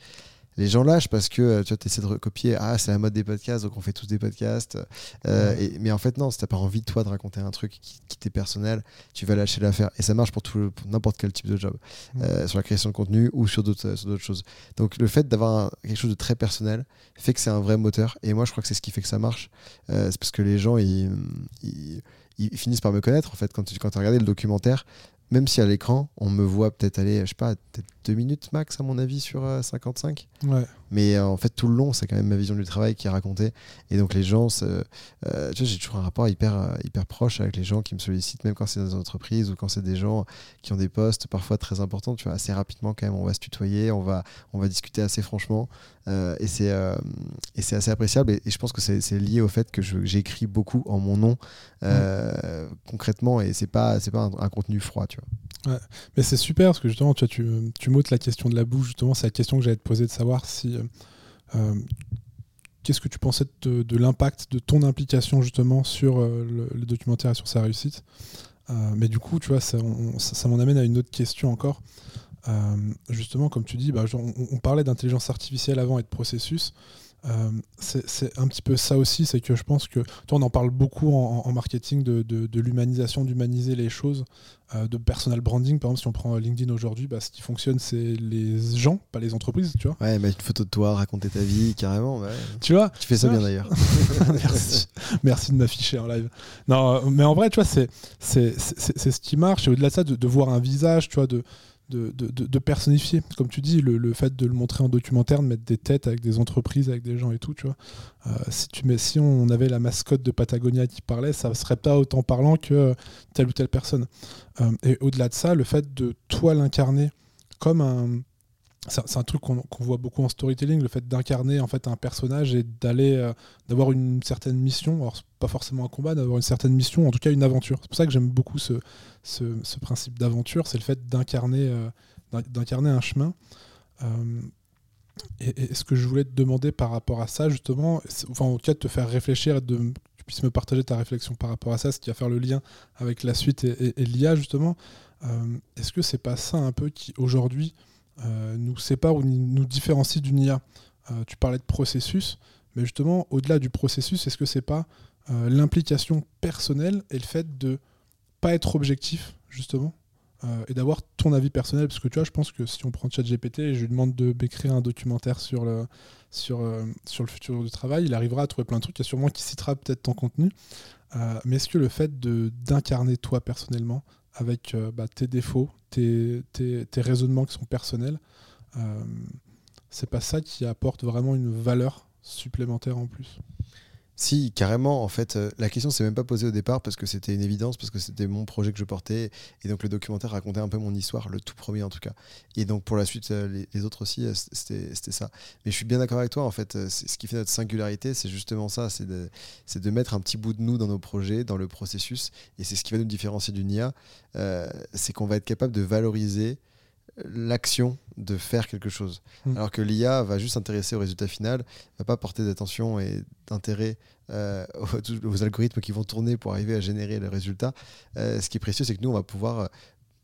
les gens lâchent parce que euh, tu essaies de recopier ah c'est la mode des podcasts donc on fait tous des podcasts. Euh, et, mais en fait non si t'as pas envie de toi de raconter un truc qui, qui t'est personnel tu vas lâcher l'affaire. Et ça marche pour tout n'importe quel type de job euh, sur la création de contenu ou sur d'autres sur d'autres choses. Donc le fait d'avoir quelque chose de très personnel fait que c'est un vrai moteur. Et moi je crois que c'est ce qui fait que ça marche c'est parce que les gens ils, ils finissent par me connaître en fait. Quand tu quand as regardé le documentaire même si à l'écran, on me voit peut-être aller, je sais pas, peut-être deux minutes max, à mon avis, sur 55. Euh, ouais. Mais euh, en fait, tout le long, c'est quand même ma vision du travail qui est racontée. Et donc, les gens, euh, tu vois, j'ai toujours un rapport hyper, hyper proche avec les gens qui me sollicitent, même quand c'est dans des entreprises ou quand c'est des gens qui ont des postes parfois très importants. Tu vois, assez rapidement, quand même, on va se tutoyer, on va, on va discuter assez franchement. et c'est assez appréciable. Et, je pense que c'est lié au fait que j'écris beaucoup en mon nom, concrètement. Et c'est pas, pas un, un contenu froid, tu vois. Ouais. Mais c'est super parce que justement, tu, tu, tu m'ôtes la question de la bouche. Justement, c'est la question que j'allais te poser de savoir si. Euh, euh, qu'est-ce que tu pensais de, l'impact de ton implication justement sur euh, le, documentaire et sur sa réussite Mais du coup, tu vois, ça, ça, m'en amène à une autre question encore. justement, comme tu dis, bah, on, parlait d'intelligence artificielle avant et de processus. Euh, c'est un petit peu ça aussi, c'est que je pense que, toi, on en parle beaucoup en, marketing de, de, l'humanisation, d'humaniser les choses, euh, de personal branding. Par exemple, si on prend LinkedIn aujourd'hui, bah, ce qui fonctionne, c'est les gens, pas les entreprises, tu vois. Ouais, mettre une photo de toi, raconter ta vie, carrément. Tu vois Tu fais ça bien d'ailleurs. Merci. Merci de m'afficher en live. Non, mais en vrai, tu vois, c'est ce qui marche. Et au-delà de ça, de, de, voir un visage, tu vois, de de, personnifier. Comme tu dis, le, fait de le montrer en documentaire, de mettre des têtes avec des entreprises, avec des gens et tout, tu vois. Euh, si, tu mets, si on avait la mascotte de Patagonia qui parlait, ça serait pas autant parlant que telle ou telle personne. Euh, et au-delà de ça, le fait de toi l'incarner comme un. C'est un truc qu'on voit beaucoup en storytelling, le fait d'incarner en fait un personnage et d'aller euh, d'avoir une certaine mission. Alors pas forcément un combat, d'avoir une certaine mission, en tout cas une aventure. C'est pour ça que j'aime beaucoup ce, principe d'aventure, c'est le fait d'incarner euh, d'incarner un chemin. Euh, et, ce que je voulais te demander par rapport à ça, justement, en tout cas, de te faire réfléchir et de que tu puisses me partager ta réflexion par rapport à ça, ce qui va faire le lien avec la suite et, l'IA, justement. Euh, est-ce que c'est pas ça un peu qui, aujourd'hui, nous sépare ou nous différencie d'une IA Tu parlais de processus, mais justement, au-delà du processus, est-ce que c'est pas l'implication personnelle et le fait de pas être objectif, justement, euh, et d'avoir ton avis personnel? Parce que tu vois, je pense que si on prend ChatGPT et je lui demande de m'écrire un documentaire sur le, sur, euh, sur le futur du travail, il arrivera à trouver plein de trucs. Il y a sûrement qui citera peut-être ton contenu. Euh, mais est-ce que le fait d'incarner toi personnellement, avec bah, tes défauts, tes, tes, tes, raisonnements qui sont personnels, c'est pas ça qui apporte vraiment une valeur supplémentaire en plus Si, carrément. En fait, euh, la question s'est même pas posée au départ parce que c'était une évidence, parce que c'était mon projet que je portais. Et donc, le documentaire racontait un peu mon histoire, le tout premier en tout cas. Et donc, pour la suite, euh, les, autres aussi, euh, c'était ça. Mais je suis bien d'accord avec toi. En fait, ce qui fait notre singularité, c'est justement ça c'est de, de, mettre un petit bout de nous dans nos projets, dans le processus. Et c'est ce qui va nous différencier d'une IA. c'est qu'on va être capable de valoriser l'action de faire quelque chose. Hmm. Alors que l'IA va juste s'intéresser au résultat final, va pas porter d'attention et d'intérêt euh, aux, algorithmes qui vont tourner pour arriver à générer le résultat. Euh, ce qui est précieux, c'est que nous, on va pouvoir euh,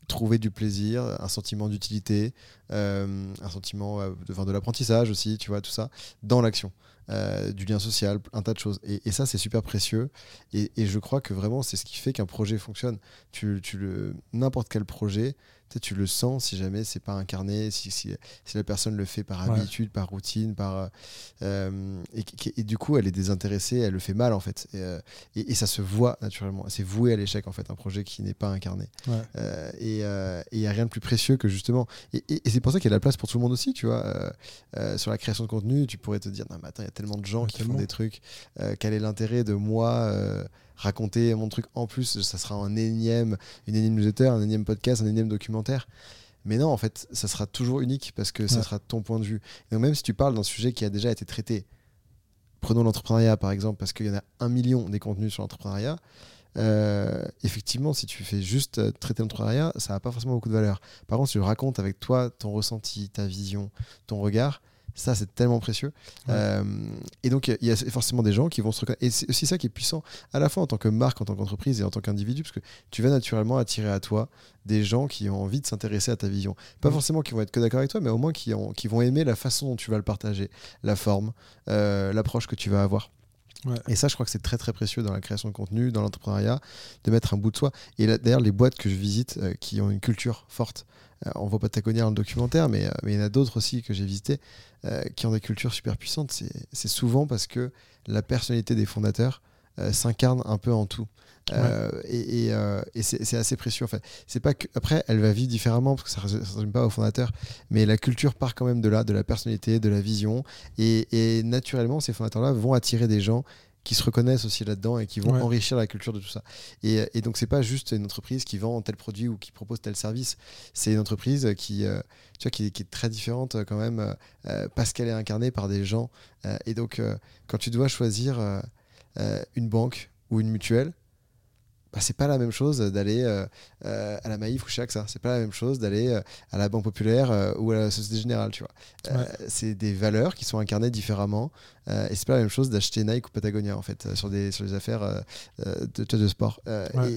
trouver du plaisir, un sentiment d'utilité, un sentiment de, de l'apprentissage aussi, tu vois, tout ça, dans l'action. du lien social, un tas de choses. Et, ça, c'est super précieux. Et, je crois que vraiment, c'est ce qui fait qu'un projet fonctionne. Tu, tu le, n'importe quel projet, tu le sens si jamais c'est pas incarné, si, si, la personne le fait par habitude, par routine, par euh, et, du coup elle est désintéressée, elle le fait mal en fait, et, euh, et ça se voit naturellement. C'est voué à l'échec en fait, un projet qui n'est pas incarné. Euh, et il n'y a rien de plus précieux que justement. Et, c'est pour ça qu'il y a de la place pour tout le monde aussi, tu vois. sur la création de contenu, tu pourrais te dire non mais attends, il y a tellement de gens qui font des trucs. quel est l'intérêt de moi raconter mon truc en plus, ça sera un énième, une énième newsletter, un énième podcast, un énième documentaire. Mais non, en fait, ça sera toujours unique parce que ça sera ton point de vue. donc même si tu parles d'un sujet qui a déjà été traité, prenons l'entrepreneuriat par exemple, parce qu'il y en a un million des contenus sur l'entrepreneuriat, euh, effectivement, si tu fais juste euh, traiter l'entrepreneuriat, ça n'a pas forcément beaucoup de valeur. Par contre, si tu racontes avec toi ton ressenti, ta vision, ton regard, ça, c'est tellement précieux. Euh, et donc, il y a forcément des gens qui vont se reconnaître. Et c'est aussi ça qui est puissant, à la fois en tant que marque, en tant qu'entreprise et en tant qu'individu, parce que tu vas naturellement attirer à toi des gens qui ont envie de s'intéresser à ta vision. Pas forcément qui vont être que d'accord avec toi, mais au moins qui, ont, qui vont aimer la façon dont tu vas le partager, la forme, euh, l'approche que tu vas avoir. Et ça, je crois que c'est très très précieux dans la création de contenu, dans l'entrepreneuriat, de mettre un bout de soi. Et d'ailleurs, les boîtes que je visite euh, qui ont une culture forte, on voit Patagonia dans le documentaire, mais, euh, mais il y en a d'autres aussi que j'ai visités qui ont des cultures super puissantes. C'est souvent parce que la personnalité des fondateurs s'incarne un peu en tout. et, et, c'est assez précieux en fait. C'est pas que après elle va vivre différemment parce que ça ne résume pas au fondateur, mais la culture part quand même de là, de la personnalité, de la vision, et, naturellement ces fondateurs-là vont attirer des gens qui se reconnaissent aussi là-dedans et qui vont enrichir la culture de tout ça. Et, et donc, c'est pas juste une entreprise qui vend tel produit ou qui propose tel service. C'est une entreprise qui, euh, tu vois, qui, est très différente quand même euh, parce qu'elle est incarnée par des gens. Euh, et donc, quand tu dois choisir une banque ou une mutuelle, bah, c'est pas la même chose d'aller euh, euh, à la Maïf ou chez AXA. C'est pas la même chose d'aller euh, à la Banque Populaire ou à la Société Générale, tu vois. c'est des valeurs qui sont incarnées différemment. et c'est pas la même chose d'acheter Nike ou Patagonia, en fait, sur des, sur des affaires de, de sport.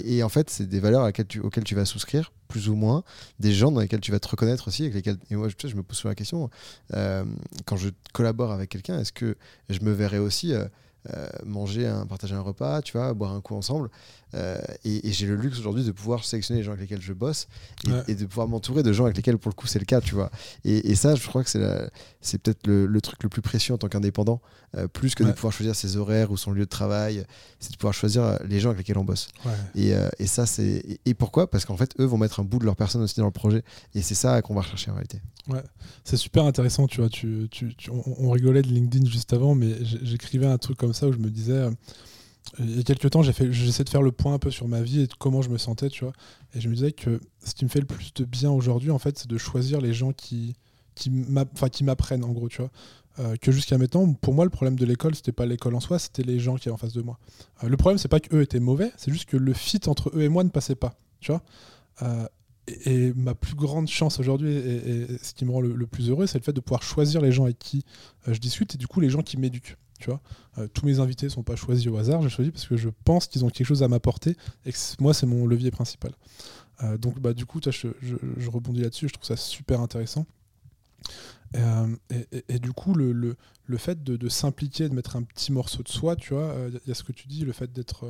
Et, en fait, c'est des valeurs tu, auxquelles tu vas souscrire, plus ou moins, des gens dans lesquels tu vas te reconnaître aussi. Avec lesquels, et moi, je, je me pose souvent la question, quand je collabore avec quelqu'un, est-ce que je me verrais aussi euh, manger, un, partager un repas, tu vois, boire un coup ensemble. Euh, et, j'ai le luxe aujourd'hui de pouvoir sélectionner les gens avec lesquels je bosse et, de pouvoir m'entourer de gens avec lesquels, pour le coup, c'est le cas, tu vois. Et, ça, je crois que c'est, peut-être le, truc le plus précieux en tant qu'indépendant, euh, plus que de pouvoir choisir ses horaires ou son lieu de travail, c'est de pouvoir choisir les gens avec lesquels on bosse. Et, ça, c'est. Et, pourquoi? Parce qu'en fait, eux vont mettre un bout de leur personne aussi dans le projet. Et c'est ça qu'on va rechercher en réalité. Ouais, c'est super intéressant, tu vois. Tu, tu, on, rigolait de LinkedIn juste avant, mais j'écrivais un truc comme ça où je me disais. Euh, il y a quelques temps, j'essaie de faire le point un peu sur ma vie et de comment je me sentais, tu vois. Et je me disais que ce qui me fait le plus de bien aujourd'hui, en fait, c'est de choisir les gens qui, qui m'apprennent, en gros, tu vois. Euh, que jusqu'à maintenant, pour moi, le problème de l'école, c'était pas l'école en soi, c'était les gens qui étaient en face de moi. Euh, le problème, c'est pas qu'eux étaient mauvais, c'est juste que le fit entre eux et moi ne passait pas, tu vois. Et, ma plus grande chance aujourd'hui, et, ce qui me rend le, plus heureux, c'est le fait de pouvoir choisir les gens avec qui je discute et du coup les gens qui m'éduquent. Euh, tous mes invités ne sont pas choisis au hasard, j'ai choisi parce que je pense qu'ils ont quelque chose à m'apporter et que moi c'est mon levier principal. Euh, donc bah, du coup, je, je, rebondis là-dessus, je trouve ça super intéressant. Et, du coup, le fait de, de s'impliquer, de mettre un petit morceau de soi, tu vois, il y a ce que tu dis, le fait d'être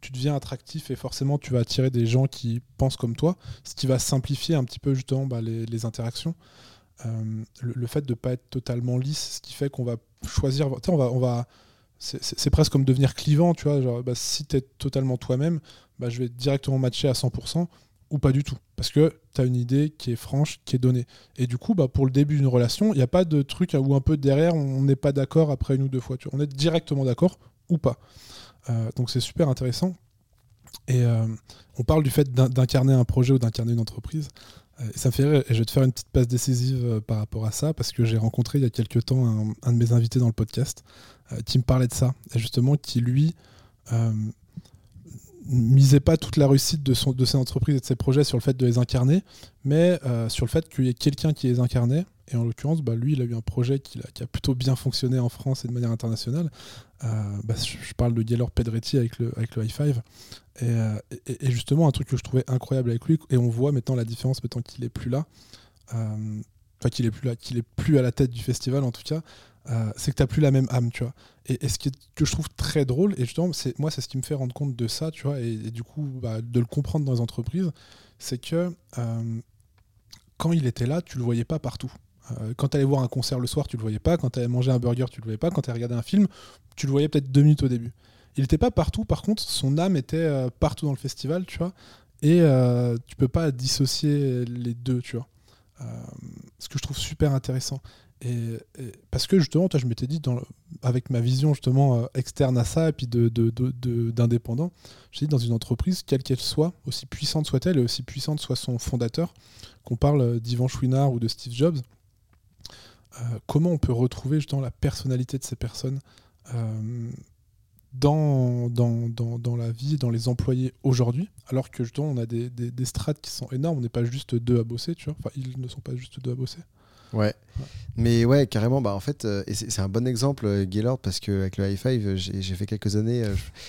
tu, deviens attractif et forcément tu vas attirer des gens qui pensent comme toi, ce qui va simplifier un petit peu justement bah, les, interactions. Euh, le, fait de ne pas être totalement lisse, ce qui fait qu'on va choisir. On va, c'est presque comme devenir clivant, tu vois. Genre, bah, si tu es totalement toi-même, bah, je vais directement matcher à 100% ou pas du tout. Parce que tu as une idée qui est franche, qui est donnée. Et du coup, bah, pour le début d'une relation, il n'y a pas de truc où un peu derrière, on n'est pas d'accord après une ou deux fois. Tu On est directement d'accord ou pas. donc c'est super intéressant. Et on parle du fait d'incarner un projet ou d'incarner une entreprise. Ça me fait et je vais te faire une petite passe décisive par rapport à ça, parce que j'ai rencontré il y a quelques temps un, de mes invités dans le podcast qui me parlait de ça, et justement qui lui misait pas toute la réussite de, ses entreprises et de ses projets sur le fait de les incarner, mais euh, sur le fait qu'il y ait quelqu'un qui les incarnait. Et en l'occurrence, bah, lui, il a eu un projet qui a, plutôt bien fonctionné en France et de manière internationale. Euh, bah, je, parle de Gaylor Pedretti avec le, avec le i5. Euh, et, justement, un truc que je trouvais incroyable avec lui, et on voit maintenant la différence maintenant qu'il est plus là, enfin qu'il est plus là, qu'il est plus à la tête du festival en tout cas, euh, c'est que tu n'as plus la même âme, tu vois. Et, ce qui que je trouve très drôle, et justement, moi, c'est ce qui me fait rendre compte de ça, tu vois, et, du coup, bah, de le comprendre dans les entreprises, c'est que euh, quand il était là, tu le voyais pas partout. Euh, quand tu allais voir un concert le soir, tu le voyais pas. Quand tu allais manger un burger, tu le voyais pas. Quand tu allais regarder un film, tu le voyais peut-être deux minutes au début. Il n'était pas partout, par contre, son âme était partout dans le festival, tu vois. Et tu peux pas dissocier les deux, tu vois. ce que je trouve super intéressant. Et, parce que justement, toi, je m'étais dit, avec ma vision justement euh, externe à ça et puis d'indépendant, de, de, j'ai dit dans une entreprise, quelle qu'elle soit, aussi puissante soit-elle et aussi puissante soit son fondateur, qu'on parle d'Ivan Chouinard ou de Steve Jobs, euh, comment on peut retrouver justement la personnalité de ces personnes euh, dans, dans, dans, dans, la vie, dans les employés aujourd'hui, alors que justement on a des, des, des strates qui sont énormes, on n'est pas juste deux à bosser, tu vois, enfin ils ne sont pas juste deux à bosser. Ouais. Mais ouais, carrément, bah en fait, euh, et c'est un bon exemple, euh, Gaylord, parce qu'avec le i5, euh, j'ai fait quelques années,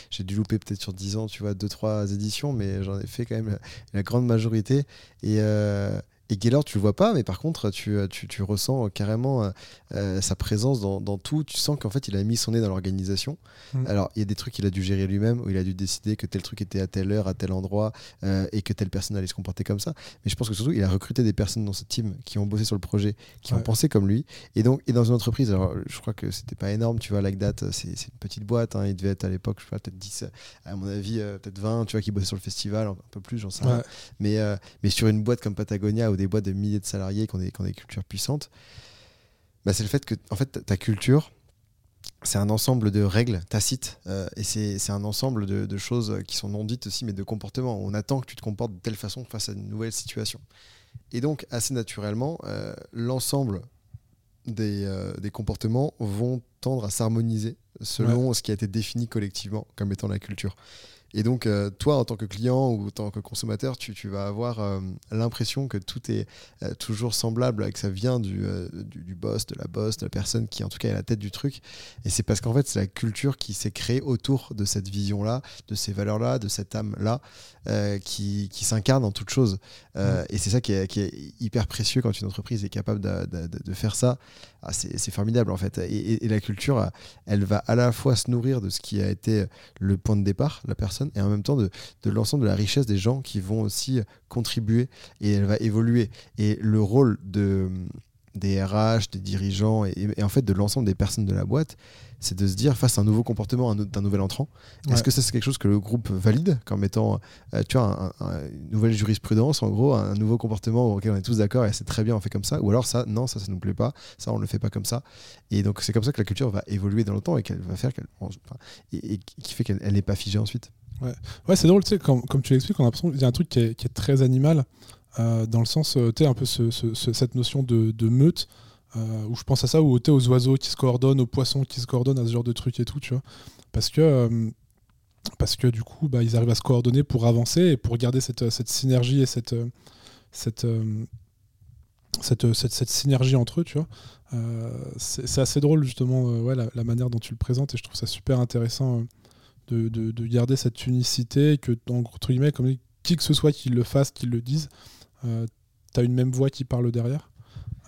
j'ai dû louper peut-être sur 10 ans, tu vois, 2-3 éditions, mais j'en ai fait quand même la, grande majorité. Et, et Gaylord, tu le vois pas, mais par contre, tu, tu, tu ressens carrément euh, sa présence dans, dans, tout. Tu sens qu'en fait, il a mis son nez dans l'organisation. Mm. Alors, il y a des trucs qu'il a dû gérer lui-même, où il a dû décider que tel truc était à telle heure, à tel endroit, euh, et que telle personne allait se comporter comme ça. Mais je pense que surtout, il a recruté des personnes dans ce team qui ont bossé sur le projet, qui ont pensé comme lui. Et donc, et dans une entreprise, alors, je crois que c'était pas énorme, tu vois, Like That, c'est une petite boîte. Hein, il devait être à l'époque, je sais pas, peut-être 10, à mon avis, euh, peut-être 20, tu vois, qui bossaient sur le festival, un peu plus, j'en sais rien. Mais, mais sur une boîte comme Patagonia, ou des boîtes de milliers de salariés qui ont des, qui ont des cultures puissantes, bah, c'est le fait que en fait, ta culture, c'est un ensemble de règles tacites euh, et c'est un ensemble de, choses qui sont non dites aussi, mais de comportements. On attend que tu te comportes de telle façon face à une nouvelle situation. Et donc, assez naturellement, euh, l'ensemble des, euh, des, comportements vont tendre à s'harmoniser selon ce qui a été défini collectivement comme étant la culture. Et donc, euh, toi, en tant que client ou en tant que consommateur, tu, tu vas avoir euh, l'impression que tout est euh, toujours semblable, que ça vient du, du, boss, de la boss, de la personne qui, en tout cas, est à la tête du truc. Et c'est parce qu'en fait, c'est la culture qui s'est créée autour de cette vision-là, de ces valeurs-là, de cette âme-là, qui, qui s'incarne en toute chose. Et c'est ça qui est, qui est, hyper précieux quand une entreprise est capable de, de, de faire ça. Ah, c'est formidable, en fait. Et, et la culture, elle va à la fois se nourrir de ce qui a été le point de départ, la personne, et en même temps de, de l'ensemble de la richesse des gens qui vont aussi contribuer et elle va évoluer. Et le rôle de, des RH, des dirigeants et, en fait de l'ensemble des personnes de la boîte, c'est de se dire face à un nouveau comportement d'un nouvel entrant, est-ce que ça c'est quelque chose que le groupe valide comme étant euh, tu vois, une nouvelle jurisprudence, en gros, un nouveau comportement auquel on est tous d'accord et c'est très bien, on fait comme ça, ou alors ça, non, ça, ça nous plaît pas, ça, on le fait pas comme ça. Et donc c'est comme ça que la culture va évoluer dans le temps et qu'elle va faire qu'elle, et, qui fait qu'elle n'est pas figée ensuite. Ouais, c'est drôle, tu sais, comme, comme tu l'expliques, on a l'impression qu'il y a un truc qui est, qui est très animal, euh, dans le sens, euh, tu sais, un peu ce, ce, cette notion de, de meute, euh, où je pense à ça, où tu aux oiseaux qui se coordonnent, aux poissons qui se coordonnent, à ce genre de truc et tout, tu vois. Parce que, parce que du coup, bah, ils arrivent à se coordonner pour avancer et pour garder cette, cette synergie et cette, cette, cette, cette, cette, synergie entre eux, tu vois. c'est assez drôle, justement, ouais, la, la, manière dont tu le présentes, et je trouve ça super intéressant de, de, garder cette unicité, que, entre guillemets, comme qui que ce soit qui le fasse, qui le dise, euh, tu as une même voix qui parle derrière.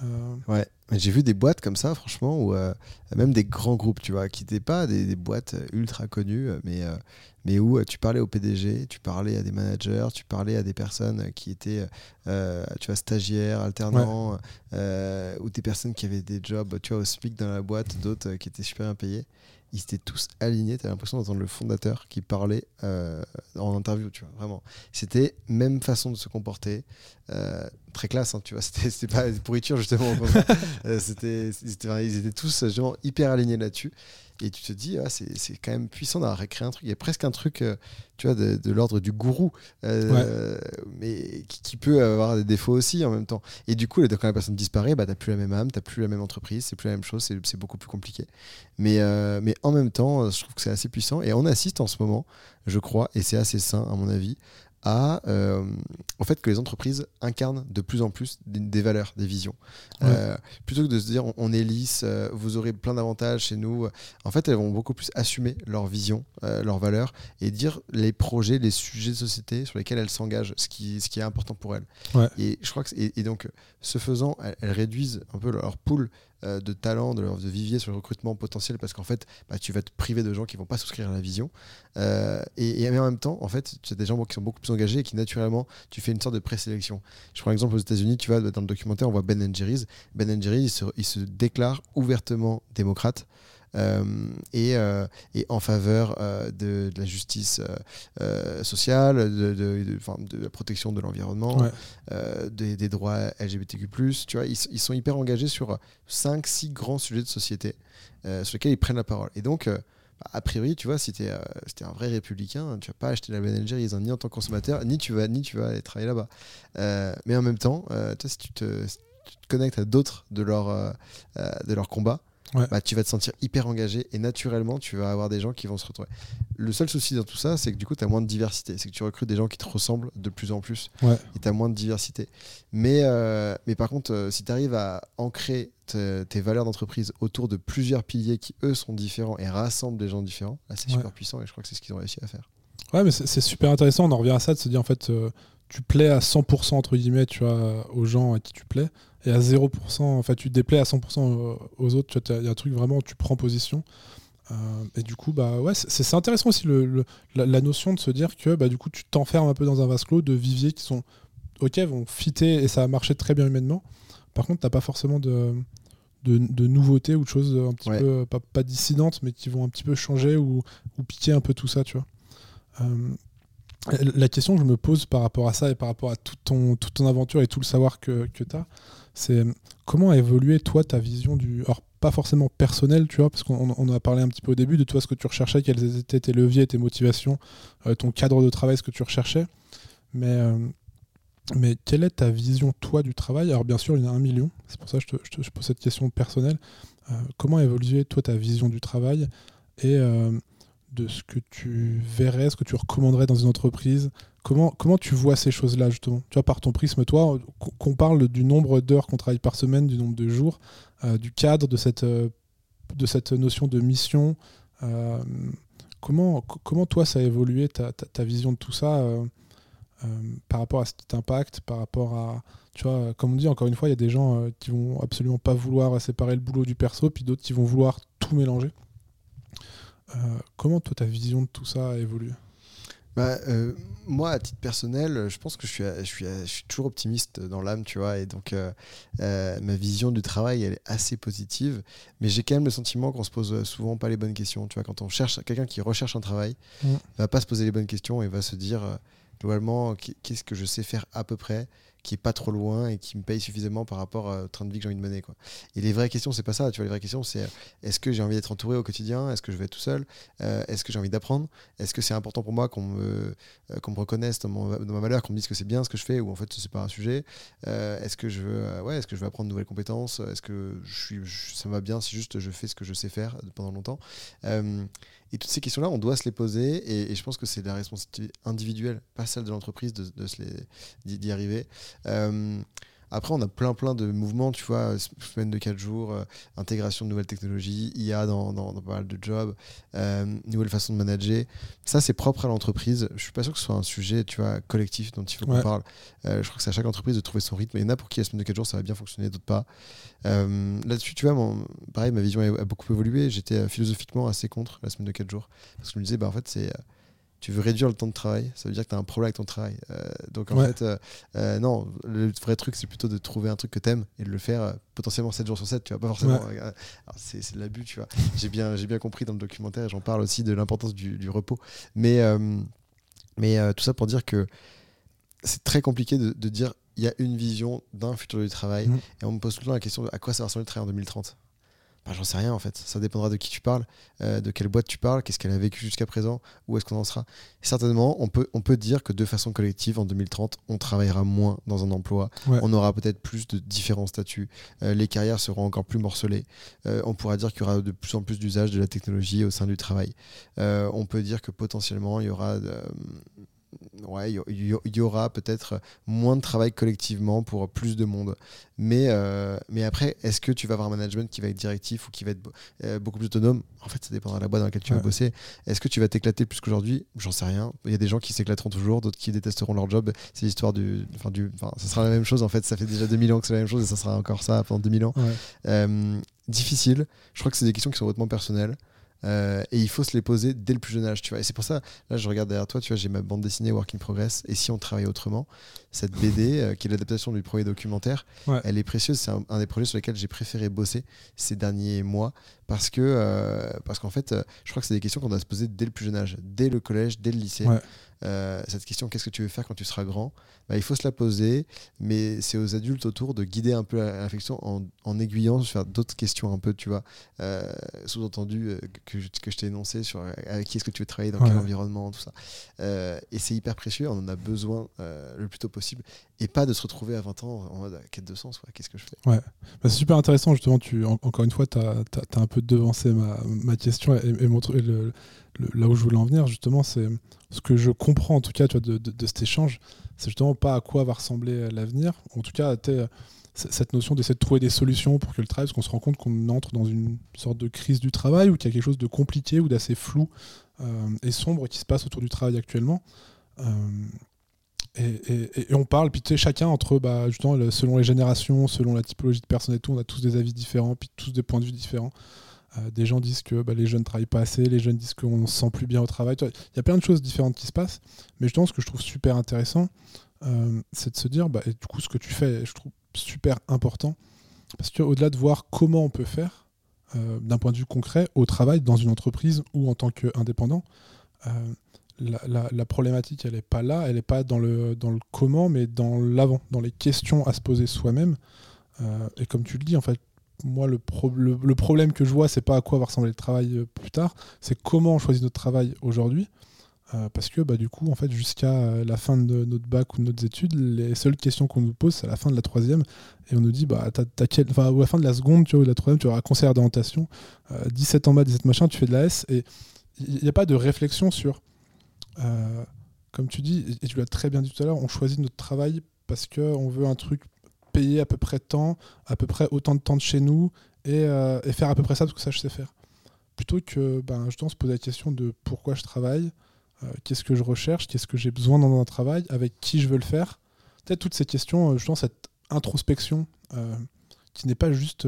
Euh... Ouais, j'ai vu des boîtes comme ça, franchement, ou euh, même des grands groupes, tu vois, qui n'étaient pas des, des, boîtes ultra connues, mais, euh, mais où tu parlais au PDG, tu parlais à des managers, tu parlais à des personnes qui étaient, tu vois, stagiaires, alternants, ou des personnes qui avaient des jobs, tu vois, au SMIC dans la boîte, d'autres qui étaient super bien payés ils étaient tous alignés. Tu as l'impression d'entendre le fondateur qui parlait euh, en interview, tu vois, vraiment. C'était même façon de se comporter, euh, très classe, hein, tu vois. C'était pas pourriture, justement. euh, c'était, ils étaient tous justement hyper alignés là-dessus. Et tu te dis, ah, c'est quand même puissant d'avoir créé un truc. Il y a presque un truc, euh, tu vois, de, l'ordre du gourou, euh, mais qui, peut avoir des défauts aussi en même temps. Et du coup, quand la personne disparaît, bah, tu n'as plus la même âme, tu n'as plus la même entreprise, c'est plus la même chose, c'est beaucoup plus compliqué. Mais, euh, mais en même temps, je trouve que c'est assez puissant. Et on assiste en ce moment, je crois, et c'est assez sain à mon avis, à, euh, au fait que les entreprises incarnent de plus en plus des, valeurs, des visions. Euh, plutôt que de se dire on, est lisse, euh, vous aurez plein d'avantages chez nous, en fait elles vont beaucoup plus assumer leur vision, leurs valeurs et dire les projets, les sujets de société sur lesquels elles s'engagent, ce qui, ce qui est important pour elles. Et je crois que et, donc ce faisant, elles, réduisent un peu leur pool euh, de talent, de, vivier sur le recrutement potentiel parce qu'en fait, bah, tu vas te priver de gens qui vont pas souscrire à la vision. Euh, et, en même temps, en fait, tu as des gens qui sont beaucoup plus engagés et qui naturellement, tu fais une sorte de présélection. Je prends l'exemple aux États-Unis, tu vois, dans le documentaire, on voit Ben Jerry's. Ben Jerry's, il se déclare ouvertement démocrate. Euh, et, euh, et, en faveur euh, de, la justice sociale, de, de, la protection de l'environnement, des, des, droits LGBTQ+. Tu vois, ils, ils, sont hyper engagés sur 5-6 grands sujets de société sur lesquels ils prennent la parole. Et donc, bah, a priori, tu vois, si tu es, un vrai républicain, tu vas pas acheter la Ben Jerry's ni en tant que consommateur, ni tu vas, ni tu vas aller travailler là-bas. mais en même temps, si tu te, tu te connectes à d'autres de leur, de leur combat, bah, tu vas te sentir hyper engagé et naturellement, tu vas avoir des gens qui vont se retrouver. Le seul souci dans tout ça, c'est que du coup, tu as moins de diversité. C'est que tu recrutes des gens qui te ressemblent de plus en plus et tu as moins de diversité. Mais, euh, mais par contre, euh, si tu arrives à ancrer tes valeurs d'entreprise autour de plusieurs piliers qui, eux, sont différents et rassemblent des gens différents, là, c'est super puissant et je crois que c'est ce qu'ils ont réussi à faire. Ouais, mais c'est super intéressant. On en revient à ça de se dire, en fait, euh, tu plais à 100% entre guillemets, tu vois, aux gens à qui tu plais et à 0%, enfin tu te déplais à 100% aux autres, il y a un truc vraiment, tu prends position. Euh, et du coup, bah ouais, c'est intéressant aussi le, la, notion de se dire que bah, du coup tu t'enfermes un peu dans un vase clos de viviers qui sont ok, vont fitter et ça a marché très bien humainement. Par contre, t'as pas forcément de, de, nouveautés ou de choses un petit peu pas, pas, dissidentes, mais qui vont un petit peu changer ou, ou piquer un peu tout ça, tu vois. Euh, la question que je me pose par rapport à ça et par rapport à toute ton, toute ton aventure et tout le savoir que, que tu as, c'est comment a évolué toi ta vision du. Alors, pas forcément personnel, tu vois, parce qu'on a parlé un petit peu au début de toi ce que tu recherchais, quels étaient tes leviers, tes motivations, euh, ton cadre de travail, ce que tu recherchais. Mais, euh, quelle est ta vision, toi, du travail? Alors, bien sûr, il y en a un million, c'est pour ça que je te, pose cette question personnelle. Euh, comment a évolué, toi, ta vision du travail? De ce que tu verrais, ce que tu recommanderais dans une entreprise Comment, comment tu vois ces choses-là, justement? Tu vois, par ton prisme, toi, qu'on parle du nombre d'heures qu'on travaille par semaine, du nombre de jours, euh, du cadre de cette, euh, de cette notion de mission. Euh, comment, comment, toi, ça a évolué, ta, ta, vision de tout ça, par rapport à ce qui t'impacte, par rapport à. Tu vois, comme on dit, encore une fois, il y a des gens qui vont absolument pas vouloir séparer le boulot du perso, puis d'autres qui vont vouloir tout mélanger? Comment, toi, ta vision de tout ça a évolué? Bah, euh, moi, à titre personnel, je pense que je suis, je suis, je suis toujours optimiste dans l'âme, tu vois, et donc euh, euh, ma vision du travail, elle est assez positive, mais j'ai quand même le sentiment qu'on se pose souvent pas les bonnes questions, tu vois, quand on cherche quelqu'un qui recherche un travail, mmh. va pas se poser les bonnes questions et va se dire globalement qu'est-ce que je sais faire à peu près qui est pas trop loin et qui me paye suffisamment par rapport au train de vie que j'ai envie de mener. Quoi. Et les vraies questions, c'est pas ça. Tu vois, les vraies questions, c'est euh, est-ce que j'ai envie d'être entouré au quotidien? Est-ce que je vais être tout seul? Euh, Est-ce que j'ai envie d'apprendre? Est-ce que c'est important pour moi qu'on me, euh, qu'on me reconnaisse dans, dans, ma valeur, qu'on me dise que c'est bien ce que je fais ou en fait c'est pas un sujet? Est-ce que je veux, ouais, est-ce que je veux apprendre de nouvelles compétences? Est-ce que je suis, ça me va bien si juste je fais ce que je sais faire pendant longtemps? Et toutes ces questions-là, on doit se les poser, et, je pense que c'est la responsabilité individuelle, pas celle de l'entreprise, d'y de, d'y arriver. Euh, après, on a plein plein de mouvements, tu vois, semaine de 4 jours, euh, intégration de nouvelles technologies, IA dans, dans, pas mal de jobs, euh, nouvelle façon de manager. Ça, c'est propre à l'entreprise. Je suis pas sûr que ce soit un sujet, tu vois, collectif dont il faut qu'on parle. Euh, je crois que c'est à chaque entreprise de trouver son rythme. Il y en a pour qui la semaine de 4 jours, ça va bien fonctionner, d'autres pas. Là-dessus, tu vois, mon, pareil, ma vision a, a beaucoup évolué. J'étais philosophiquement assez contre la semaine de 4 jours. Parce que je me disais, bah, en fait, c'est tu veux réduire le temps de travail, ça veut dire que tu as un problème avec ton travail. Euh, donc en fait, euh, euh, non, le vrai truc, c'est plutôt de trouver un truc que tu aimes et de le faire potentiellement 7 jours sur 7, tu vois, pas forcément. C'est de l'abus, tu vois. J'ai bien, bien compris dans le documentaire, j'en parle aussi de l'importance du, repos. Mais, mais tout ça pour dire que c'est très compliqué de, dire il y a une vision d'un futur du travail mmh. et on me pose tout le temps la question de à quoi ça va ressembler le travail en 2030 bah, J'en sais rien en fait. Ça dépendra de qui tu parles, euh, de quelle boîte tu parles, qu'est-ce qu'elle a vécu jusqu'à présent, où est-ce qu'on en sera. certainement, on peut, on peut dire que de façon collective, en 2030, on travaillera moins dans un emploi. On aura peut-être plus de différents statuts. Euh, les carrières seront encore plus morcelées. Euh, on pourra dire qu'il y aura de plus en plus d'usage de la technologie au sein du travail. on peut dire que potentiellement, il y aura ouais, il y, aura peut-être moins de travail collectivement pour plus de monde. Mais, euh, mais après, est-ce que tu vas avoir un management qui va être directif ou qui va être euh, beaucoup plus autonome? En fait, ça dépendra de la boîte dans laquelle tu vas bosser. Est-ce que tu vas t'éclater plus qu'aujourd'hui? J'en sais rien. Il y a des gens qui s'éclateront toujours, d'autres qui détesteront leur job. C'est l'histoire du. Enfin, du. Enfin, ça sera la même chose en fait. Ça fait déjà 2000 ans que c'est la même chose et ça sera encore ça pendant 2000 ans. Euh, difficile. Je crois que c'est des questions qui sont hautement personnelles. Euh, et il faut se les poser dès le plus jeune âge, tu vois. Et c'est pour ça, là, je regarde derrière toi, tu vois, j'ai ma bande dessinée Work in Progress. Et si on travaille autrement, cette BD, euh, qui est l'adaptation du premier documentaire, elle est précieuse. C'est un, des projets sur lesquels j'ai préféré bosser ces derniers mois parce que, euh, parce qu'en fait, je crois que c'est des questions qu'on doit se poser dès le plus jeune âge, dès le collège, dès le lycée. Euh, cette question, qu'est-ce que tu veux faire quand tu seras grand? Bah, Il faut se la poser, mais c'est aux adultes autour de guider un peu la réflexion en, en aiguillant sur d'autres questions un peu, tu vois, euh, sous-entendu euh, que, que, je t'ai énoncé sur avec qui est-ce que tu veux travailler, dans quel environnement, tout ça. et c'est hyper précieux, on en a besoin le plus tôt possible, et pas de se retrouver à 20 ans en mode quête de sens, qu'est-ce que je fais? Ouais, bah, c'est super intéressant, justement, tu, encore une fois, tu as, un peu devancé ma, question et, et là où je voulais en venir, justement, c'est ce que je comprends en tout cas de, cet échange, c'est justement pas à quoi va ressembler l'avenir. En tout cas, cette notion d'essayer de trouver des solutions pour que le travail, parce qu'on se rend compte qu'on entre dans une sorte de crise du travail ou qu'il y a quelque chose de compliqué ou d'assez flou euh, et sombre qui se passe autour du travail actuellement. Euh, et, on parle, puis tu sais, chacun entre, bah, justement, selon les générations, selon la typologie de personnes et tout, on a tous des avis différents, puis tous des points de vue différents. Euh, des gens disent que bah, les jeunes ne travaillent pas assez, les jeunes disent qu'on se sent plus bien au travail. Il y a plein de choses différentes qui se passent. Mais justement, ce que je trouve super intéressant, euh, c'est de se dire, bah, et du coup, ce que tu fais, je trouve super important. Parce qu'au-delà de voir comment on peut faire, euh, d'un point de vue concret, au travail, dans une entreprise ou en tant qu'indépendant, la, la, problématique, elle n'est pas là, elle n'est pas dans le, dans le comment, mais dans l'avant, dans les questions à se poser soi-même. et comme tu le dis, en fait, moi, le, le, problème que je vois, c'est pas à quoi va ressembler le travail euh, plus tard, c'est comment on choisit notre travail aujourd'hui. Euh, parce que bah, du coup, en fait, jusqu'à euh, la fin de notre bac ou de nos études, les seules questions qu'on nous pose, c'est à la fin de la troisième. Et on nous dit, bah, enfin, à la fin de la seconde, tu vois, ou la troisième, tu auras un conseil d'orientation, 17 en bas, 17 machin, tu fais de la S. Et il n'y a pas de réflexion sur, comme tu dis, et tu l'as très bien dit tout à l'heure, on choisit notre travail parce qu'on veut un truc payer à peu près tant, à peu près autant de temps de chez nous euh, et, faire à peu près ça parce que ça je sais faire. Plutôt que ben, je se poser la question de pourquoi je travaille, euh, qu'est-ce que je recherche, qu'est-ce que j'ai besoin dans un travail, avec qui je veux le faire. Peut-être toutes ces questions, euh, justement cette introspection qui n'est pas juste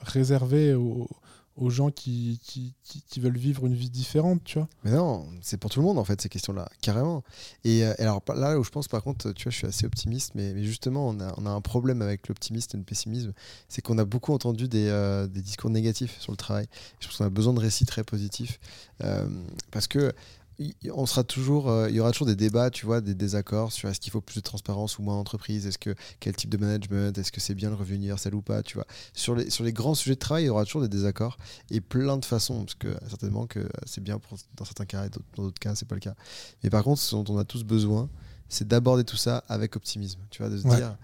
réservée aux, aux gens qui, qui, qui, veulent vivre une vie différente, tu vois. Mais non, c'est pour tout le monde en fait ces questions-là, carrément. Et, euh, alors là où je pense par contre, tu vois, je suis assez optimiste, mais, justement on a, on a, un problème avec l'optimisme et le pessimisme, c'est qu'on a beaucoup entendu des, euh, des, discours négatifs sur le travail. Je pense qu'on a besoin de récits très positifs euh, parce que on sera toujours, euh, il y aura toujours des débats, tu vois, des désaccords sur est-ce qu'il faut plus de transparence ou moins d'entreprise, est-ce que quel type de management, est-ce que c'est bien le revenu universel ou pas, tu vois. Sur les, sur les grands sujets de travail, il y aura toujours des désaccords et plein de façons, parce que certainement que c'est bien pour, dans certains cas et dans d'autres cas, c'est pas le cas. Mais par contre, ce dont on a tous besoin, c'est d'aborder tout ça avec optimisme, tu vois, de se dire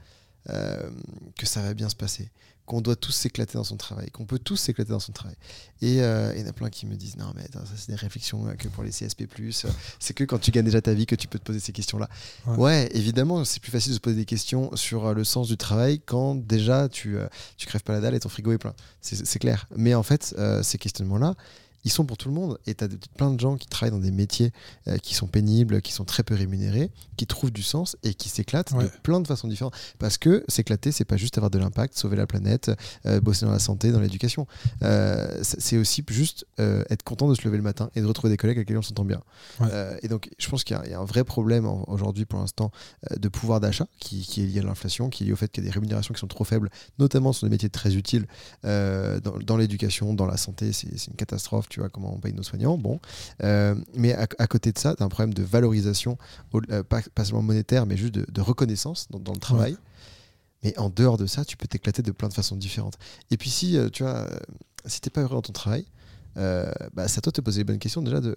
euh, que ça va bien se passer, qu'on doit tous s'éclater dans son travail, qu'on peut tous s'éclater dans son travail. Et euh, il y en a plein qui me disent non mais ça c'est des réflexions euh, que pour les CSP+, c'est que quand tu gagnes déjà ta vie que tu peux te poser ces questions-là. Ouais, évidemment c'est plus facile de se poser des questions sur le sens du travail quand déjà tu, tu crèves pas la dalle et ton frigo est plein. C'est clair. Mais en fait ces questionnements-là, ils sont pour tout le monde. Et tu as plein de gens qui travaillent dans des métiers euh, qui sont pénibles, qui sont très peu rémunérés, qui trouvent du sens et qui s'éclatent de plein de façons différentes. Parce que s'éclater, c'est pas juste avoir de l'impact, sauver la planète, euh, bosser dans la santé, dans l'éducation. Euh, c'est aussi juste être content de se lever le matin et de retrouver des collègues avec lesquels on s'entend bien. et donc, je pense qu'il y, a un vrai problème aujourd'hui pour l'instant de pouvoir d'achat qui, qui, est lié à l'inflation, qui est lié au fait qu'il y a des rémunérations qui sont trop faibles, notamment sur des métiers très utiles dans, dans l'éducation, dans la santé. C'est une catastrophe tu vois, comment on paye nos soignants. Bon. Euh, mais à, côté de ça, tu as un problème de valorisation, euh, pas, seulement monétaire, mais juste de, reconnaissance dans, le travail. Mais en dehors de ça, tu peux t'éclater de plein de façons différentes. Et puis si, euh, tu vois, si t'es pas heureux dans ton travail, bah, c'est à toi de te poser les bonnes questions déjà de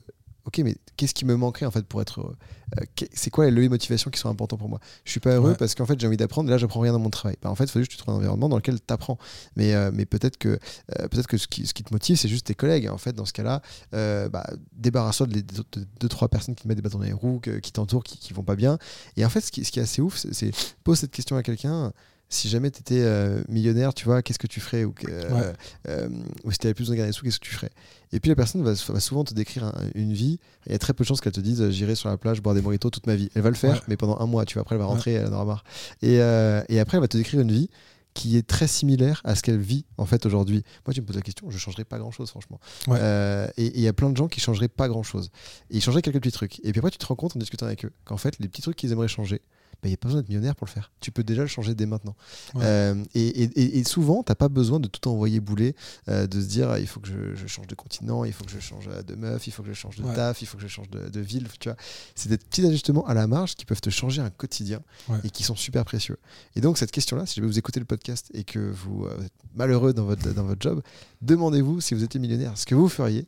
ok, mais qu'est-ce qui me manquerait en fait pour être heureux euh, C'est quoi les leviers de motivation qui sont importants pour moi? Je suis pas heureux Ouais. parce qu'en fait j'ai envie d'apprendre et là j'apprends rien dans mon travail. Bah, en fait, il faut juste que tu trouves un environnement dans lequel tu apprends. Mais, euh, mais peut-être que, euh, peut-être que ce, qui, ce qui te motive, c'est juste tes collègues. En fait, dans ce cas-là, euh, bah, débarrasse-toi de, autres- de deux, trois personnes qui te mettent des bâtons dans les roues, que- qui t'entourent, qui, qui vont pas bien. Et en fait, ce qui, ce qui est assez ouf, c'est- c'est pose cette question à quelqu'un. Si jamais tu étais millionnaire, tu vois, qu'est-ce que tu ferais ou, euh, Ouais. euh, ou si tu avais plus besoin de garder des sous, qu'est-ce que tu ferais? Et puis la personne va, va souvent te décrire un- une vie. Il y a très peu de chances qu'elle te dise euh, j'irai sur la plage boire des mojitos toute ma vie. Elle va le faire, Ouais. mais pendant un mois. Tu vois, après elle va rentrer, elle en aura marre. Et, euh, et après elle va te décrire une vie qui est très similaire à ce qu'elle vit en fait aujourd'hui. Moi, tu me poses la question, je changerais pas grand chose, franchement. Ouais. Euh, et il y a plein de gens qui changeraient pas grand chose. Et ils changeraient quelques petits trucs. Et puis après, tu te rends compte en discutant avec eux qu'en fait, les petits trucs qu'ils aimeraient changer, bah, il n'y a pas besoin d'être millionnaire pour le faire. Tu peux déjà le changer dès maintenant. Ouais. Euh, et, et- et- et souvent, tu n'as pas besoin de tout envoyer bouler, euh, de se dire ah, il faut que je, je change de continent, il faut que je change euh, de meuf, il faut que je change de Ouais. taf, il faut que je change de, de ville. Tu vois, c'est des petits ajustements à la marge qui peuvent te changer un quotidien Ouais. et qui sont super précieux. Et donc, cette question-là, si vous écoutez le podcast et que vous euh, êtes malheureux dans votre, dans votre job, demandez-vous si vous étiez millionnaire, ce que vous feriez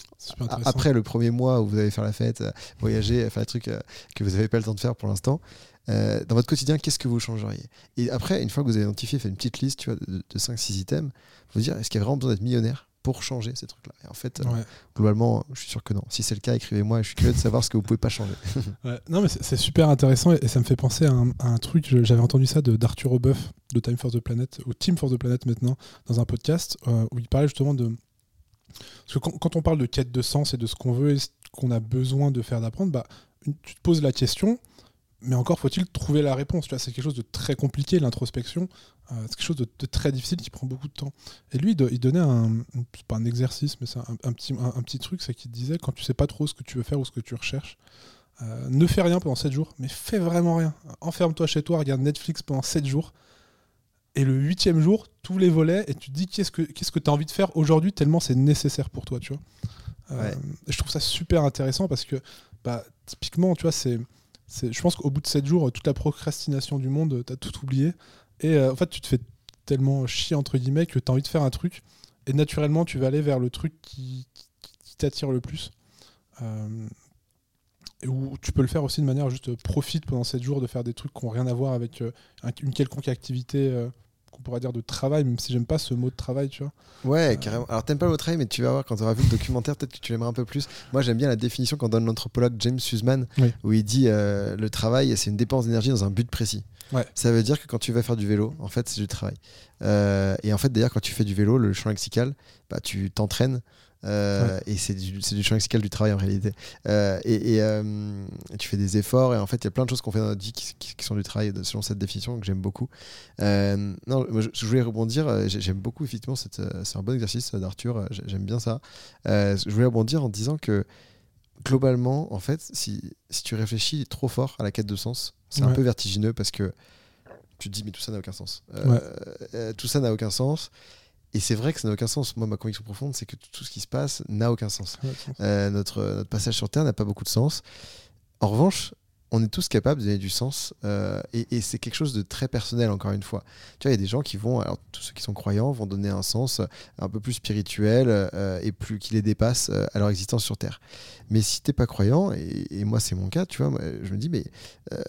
après le premier mois où vous allez faire la fête, voyager, faire trucs euh, que vous n'avez pas le temps de faire pour l'instant, euh, dans votre quotidien, qu'est-ce que vous changeriez? Et après, une fois que vous avez identifié, fait une petite liste tu vois, de, 5-6 items, vous dire est-ce qu'il y a vraiment besoin d'être millionnaire pour changer ces trucs-là? Et en fait, euh, globalement, je suis sûr que non. Si c'est le cas, écrivez-moi et je suis curieux de savoir ce que vous pouvez pas changer. Ouais. Non, mais c'est super intéressant et, et ça me fait penser à un, à un truc. J'avais entendu ça de- d'Arthur Aubeuf de Time for the Planet, ou Team for the Planet maintenant, dans un podcast euh, où il parlait justement de. Parce que quand, quand on parle de quête de sens et de ce qu'on veut et ce qu'on a besoin de faire d'apprendre, bah, une- tu te poses la question, mais encore faut-il trouver la réponse. Tu vois, c'est quelque chose de très compliqué, l'introspection. Euh, c'est quelque chose de, de très difficile qui prend beaucoup de temps. Et lui, il do- il donnait un. Pas un exercice, mais c'est un, un petit, un, un petit truc, c'est qu'il disait quand tu sais pas trop ce que tu veux faire ou ce que tu recherches, euh, ne fais rien pendant 7 jours, mais fais vraiment rien. Enferme-toi chez toi, regarde Netflix pendant 7 jours. Et le huitième jour, tous les volets et tu te dis qu'est-ce que qu'est-ce que tu as envie de faire aujourd'hui tellement c'est nécessaire pour toi, tu vois. Euh, Ouais. je trouve ça super intéressant parce que bah, typiquement, tu vois, c'est- je pense qu'au bout de 7 jours, toute la procrastination du monde, tu as tout oublié. Et euh, en fait, tu te fais tellement chier, entre guillemets, que tu as envie de faire un truc. Et naturellement, tu vas aller vers le truc qui, t'attire le plus. Euh, et où tu peux le faire aussi de manière juste profite pendant 7 jours de faire des trucs qui n'ont rien à voir avec euh, un- une quelconque activité qu'on pourrait dire de travail, même si j'aime pas ce mot de travail, tu vois. Ouais, carrément. Alors, t'aimes pas le travail, mais tu vas voir quand tu auras vu le documentaire, peut-être que tu l'aimeras un peu plus. Moi, j'aime bien la définition qu'en donne l'anthropologue James Sussman, Oui. où il dit euh, le travail, c'est une dépense d'énergie dans un but précis. Ouais. Ça veut dire que quand tu vas faire du vélo, en fait, c'est du travail. Euh, et en fait, d'ailleurs, quand tu fais du vélo, le champ lexical, bah, tu t'entraînes. Euh, Et c'est du, du champ lexical du travail en réalité. Euh, et et, euh, et tu fais des efforts. Et en fait, il y a plein de choses qu'on fait dans notre vie qui, qui- qui sont du travail selon cette définition que j'aime beaucoup. Non, moi, je, je voulais rebondir. j'ai- J'aime beaucoup, effectivement, c'est un bon exercice d'Arthur. j'ai- J'aime bien ça. Je voulais rebondir en disant que globalement, en fait, si, si tu réfléchis trop fort à la quête de sens, c'est un peu vertigineux parce que tu te dis, mais tout ça n'a aucun sens. Ouais. tout ça n'a aucun sens. Et c'est vrai que ça n'a aucun sens. Moi, ma conviction profonde, c'est que tout ce qui se passe n'a aucun sens. Euh, notre, notre passage sur Terre n'a pas beaucoup de sens. En revanche, on est tous capables de donner du sens euh, et, et c'est quelque chose de très personnel, encore une fois. Tu vois, il y a des gens qui vont, alors tous ceux qui sont croyants, vont donner un sens un peu plus spirituel euh, et plus qui les dépasse euh, à leur existence sur Terre. Mais si t'es pas croyant, et, et moi c'est mon cas, tu vois, moi, je me dis, mais euh,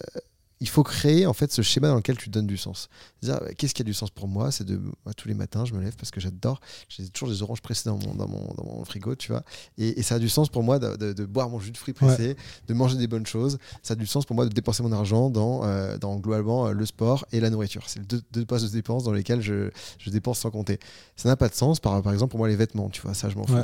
il faut créer en fait ce schéma dans lequel tu donnes du sens. Euh, qu'est-ce qui a du sens pour moi? C'est de moi, tous les matins, je me lève parce que j'adore. J'ai toujours des oranges pressées dans mon, dans mon, dans mon frigo, tu vois. Et, et ça a du sens pour moi de, de- de boire mon jus de fruits pressé, de manger des bonnes choses. Ça a du sens pour moi de dépenser mon argent dans, euh, dans globalement euh, le sport et la nourriture. C'est les deux, deux postes de dépenses dans lesquels je, je dépense sans compter. Ça n'a pas de sens, par, par exemple, pour moi, les vêtements, tu vois, ça, je m'en fous. Ouais.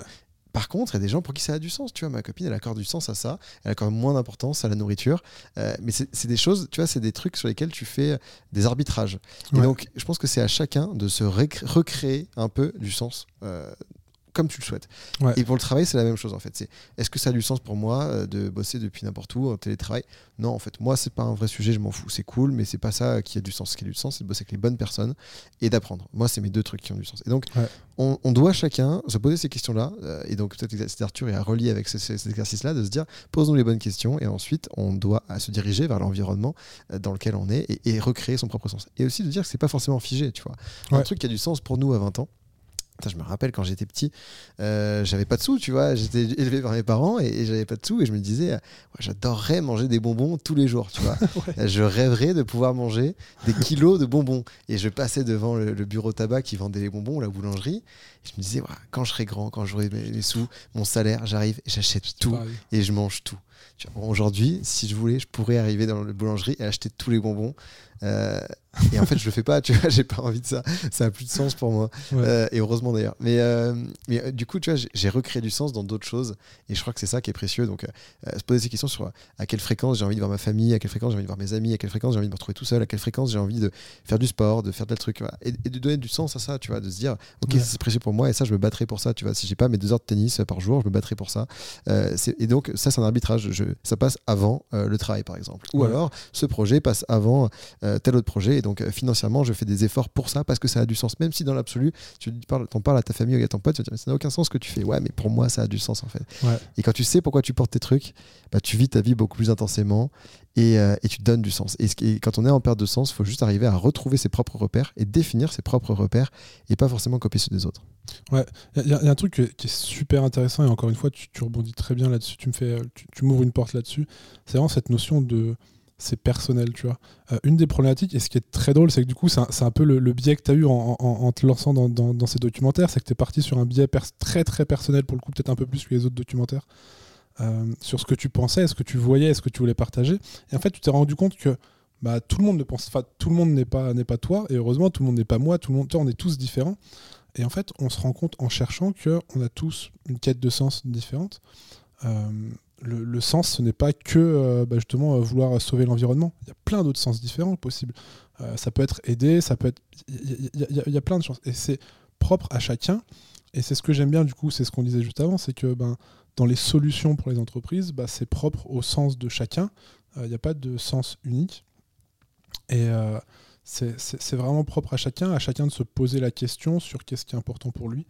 Par contre, il y a des gens pour qui ça a du sens. Tu vois, ma copine, elle accorde du sens à ça. Elle accorde moins d'importance à la nourriture. Euh, mais c'est des choses, tu vois, c'est des trucs sur lesquels tu fais des arbitrages. Et donc, je pense que c'est à chacun de se recréer un peu du sens. euh, comme tu le souhaites. Ouais. Et pour le travail, c'est la même chose en fait. C'est est-ce que ça a du sens pour moi euh, de bosser depuis n'importe où en télétravail? Non, en fait, moi, c'est pas un vrai sujet, je m'en fous. C'est cool, mais c'est pas ça qui a du sens. Ce qui a du sens, c'est de bosser avec les bonnes personnes et d'apprendre. Moi, c'est mes deux trucs qui ont du sens. Et donc, Ouais. on, on doit chacun se poser ces questions-là. euh, et donc, peut-être c'est Arthur est à relier avec ce- ce- cet exercice-là de se dire posons les bonnes questions et ensuite, on doit se diriger vers l'environnement euh, dans lequel on est et, et recréer son propre sens. Et aussi de dire que c'est pas forcément figé, tu vois. Un truc qui a du sens pour nous à 20 ans je me rappelle quand j'étais petit, euh, j'avais pas de sous, tu vois. J'étais élevé par mes parents et, j'avais pas de sous et je me disais, j'adorerais manger des bonbons tous les jours, tu vois. Je rêverais de pouvoir manger des kilos de bonbons. Et je passais devant le, bureau tabac qui vendait les bonbons, la boulangerie. Et je me disais, quand je serai grand, quand j'aurai mes, sous, mon salaire, j'arrive et j'achète tout et je mange tout. Aujourd'hui, si je voulais, je pourrais arriver dans la boulangerie et acheter tous les bonbons. Euh, et en fait, je le fais pas, tu vois, j'ai pas envie de ça. Ça a plus de sens pour moi. Euh, et heureusement d'ailleurs. Mais, euh, mais du coup, tu vois, j'ai recréé du sens dans d'autres choses. Et je crois que c'est ça qui est précieux. Donc, se poser ces questions sur à quelle fréquence j'ai envie de voir ma famille, à quelle fréquence j'ai envie de voir mes amis, à quelle fréquence j'ai envie de me retrouver tout seul, à quelle fréquence j'ai envie de faire du sport, de faire des trucs. Et, de donner du sens à ça, tu vois, de se dire, ok, c'est précieux pour moi et ça, je me battrai pour ça. Tu vois, si j'ai pas mes deux heures de tennis par jour, je me battrai pour ça. et donc, ça, c'est un arbitrage. Je, ça passe avant le travail, par exemple. Ou alors, ce projet passe avant tel autre projet. Et donc, financièrement, je fais des efforts pour ça parce que ça a du sens. Même si dans l'absolu, tu parles, en parles à ta famille ou à ton pote, tu vas dire, ça n'a aucun sens ce que tu fais. Ouais, mais pour moi, ça a du sens en fait. Et quand tu sais pourquoi tu portes tes trucs, bah, tu vis ta vie beaucoup plus intensément et, euh, et tu donnes du sens. Et, quand on est en perte de sens, il faut juste arriver à retrouver ses propres repères et définir ses propres repères et pas forcément copier ceux des autres. Ouais, il y, a un truc qui est super intéressant et encore une fois, tu, rebondis très bien là-dessus, tu me fais, tu, m'ouvres une porte là-dessus. C'est vraiment cette notion de c'est personnel, tu vois. Euh, une des problématiques, et ce qui est très drôle, c'est que du coup, c'est un, peu le, biais que tu as eu en, te lançant dans, ces documentaires, c'est que tu es parti sur un biais très très personnel, pour le coup, peut-être un peu plus que les autres documentaires, euh, sur ce que tu pensais, ce que tu voyais, ce que tu voulais partager. Et en fait, tu t'es rendu compte que bah, tout le monde ne pense pas, tout le monde n'est pas, n'est pas toi, et heureusement, tout le monde n'est pas moi, tout le monde, toi, on est tous différents. Et en fait, on se rend compte en cherchant qu'on a tous une quête de sens différente. Euh, le, sens, ce n'est pas que euh, bah, justement vouloir sauver l'environnement. Il y a plein d'autres sens différents possibles. Ça peut être aider, ça peut être. Il y, a plein de choses. Et c'est propre à chacun. Et c'est ce que j'aime bien, du coup, c'est ce qu'on disait juste avant, c'est que ben, dans les solutions pour les entreprises, bah, c'est propre au sens de chacun. Il n'y a pas de sens unique. Et c'est vraiment propre à chacun, à chacun de se poser la question sur qu'est-ce qui est important pour lui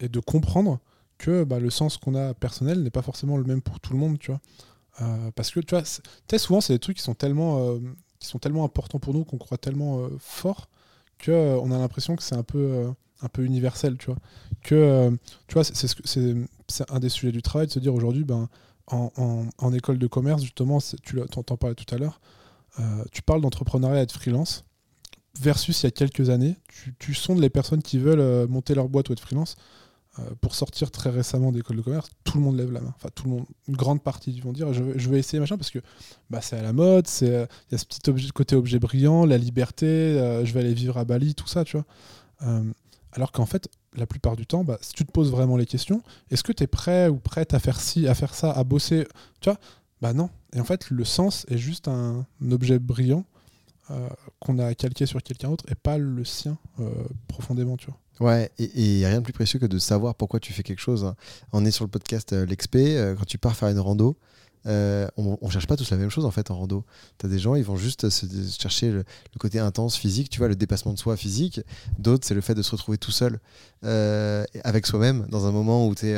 et de comprendre que bah, le sens qu'on a personnel n'est pas forcément le même pour tout le monde, tu vois. Euh, parce que tu vois, souvent c'est des trucs qui sont tellement, euh, qui sont tellement importants pour nous, qu'on croit tellement euh, fort, que on a l'impression que c'est un peu, un peu universel, tu vois. Que vois, c'est un des sujets du travail de se dire aujourd'hui, ben en, en, école de commerce justement, tu t'en parlais tout à l'heure, tu parles d'entrepreneuriat et de freelance versus il y a quelques années, tu, tu sondes les personnes qui veulent monter leur boîte ou être freelance euh, pour sortir très récemment d'école de commerce, tout le monde lève la main. Enfin, tout le monde, une grande partie vont dire je, vais essayer machin parce que bah, c'est à la mode, euh, il y a ce petit objet, côté objet brillant, la liberté, euh, je vais aller vivre à Bali, tout ça, tu vois. alors qu'en fait, la plupart du temps, bah, si tu te poses vraiment les questions, est-ce que tu es prêt ou prête à faire ci, à faire ça, à bosser, tu vois? Bah non. Et en fait, le sens est juste un, objet brillant qu'on a calqué sur quelqu'un d'autre et pas le sien profondément, tu vois. Ouais, et rien de plus précieux que de savoir pourquoi tu fais quelque chose. On est sur le podcast euh, L'Expé, euh, quand tu pars faire une rando, euh, on, ne cherche pas tous la même chose en fait en rando. Tu as des gens, ils vont juste se, chercher le, côté intense physique, tu vois, le dépassement de soi physique. D'autres, c'est le fait de se retrouver tout seul euh, avec soi-même dans un moment où tu n'es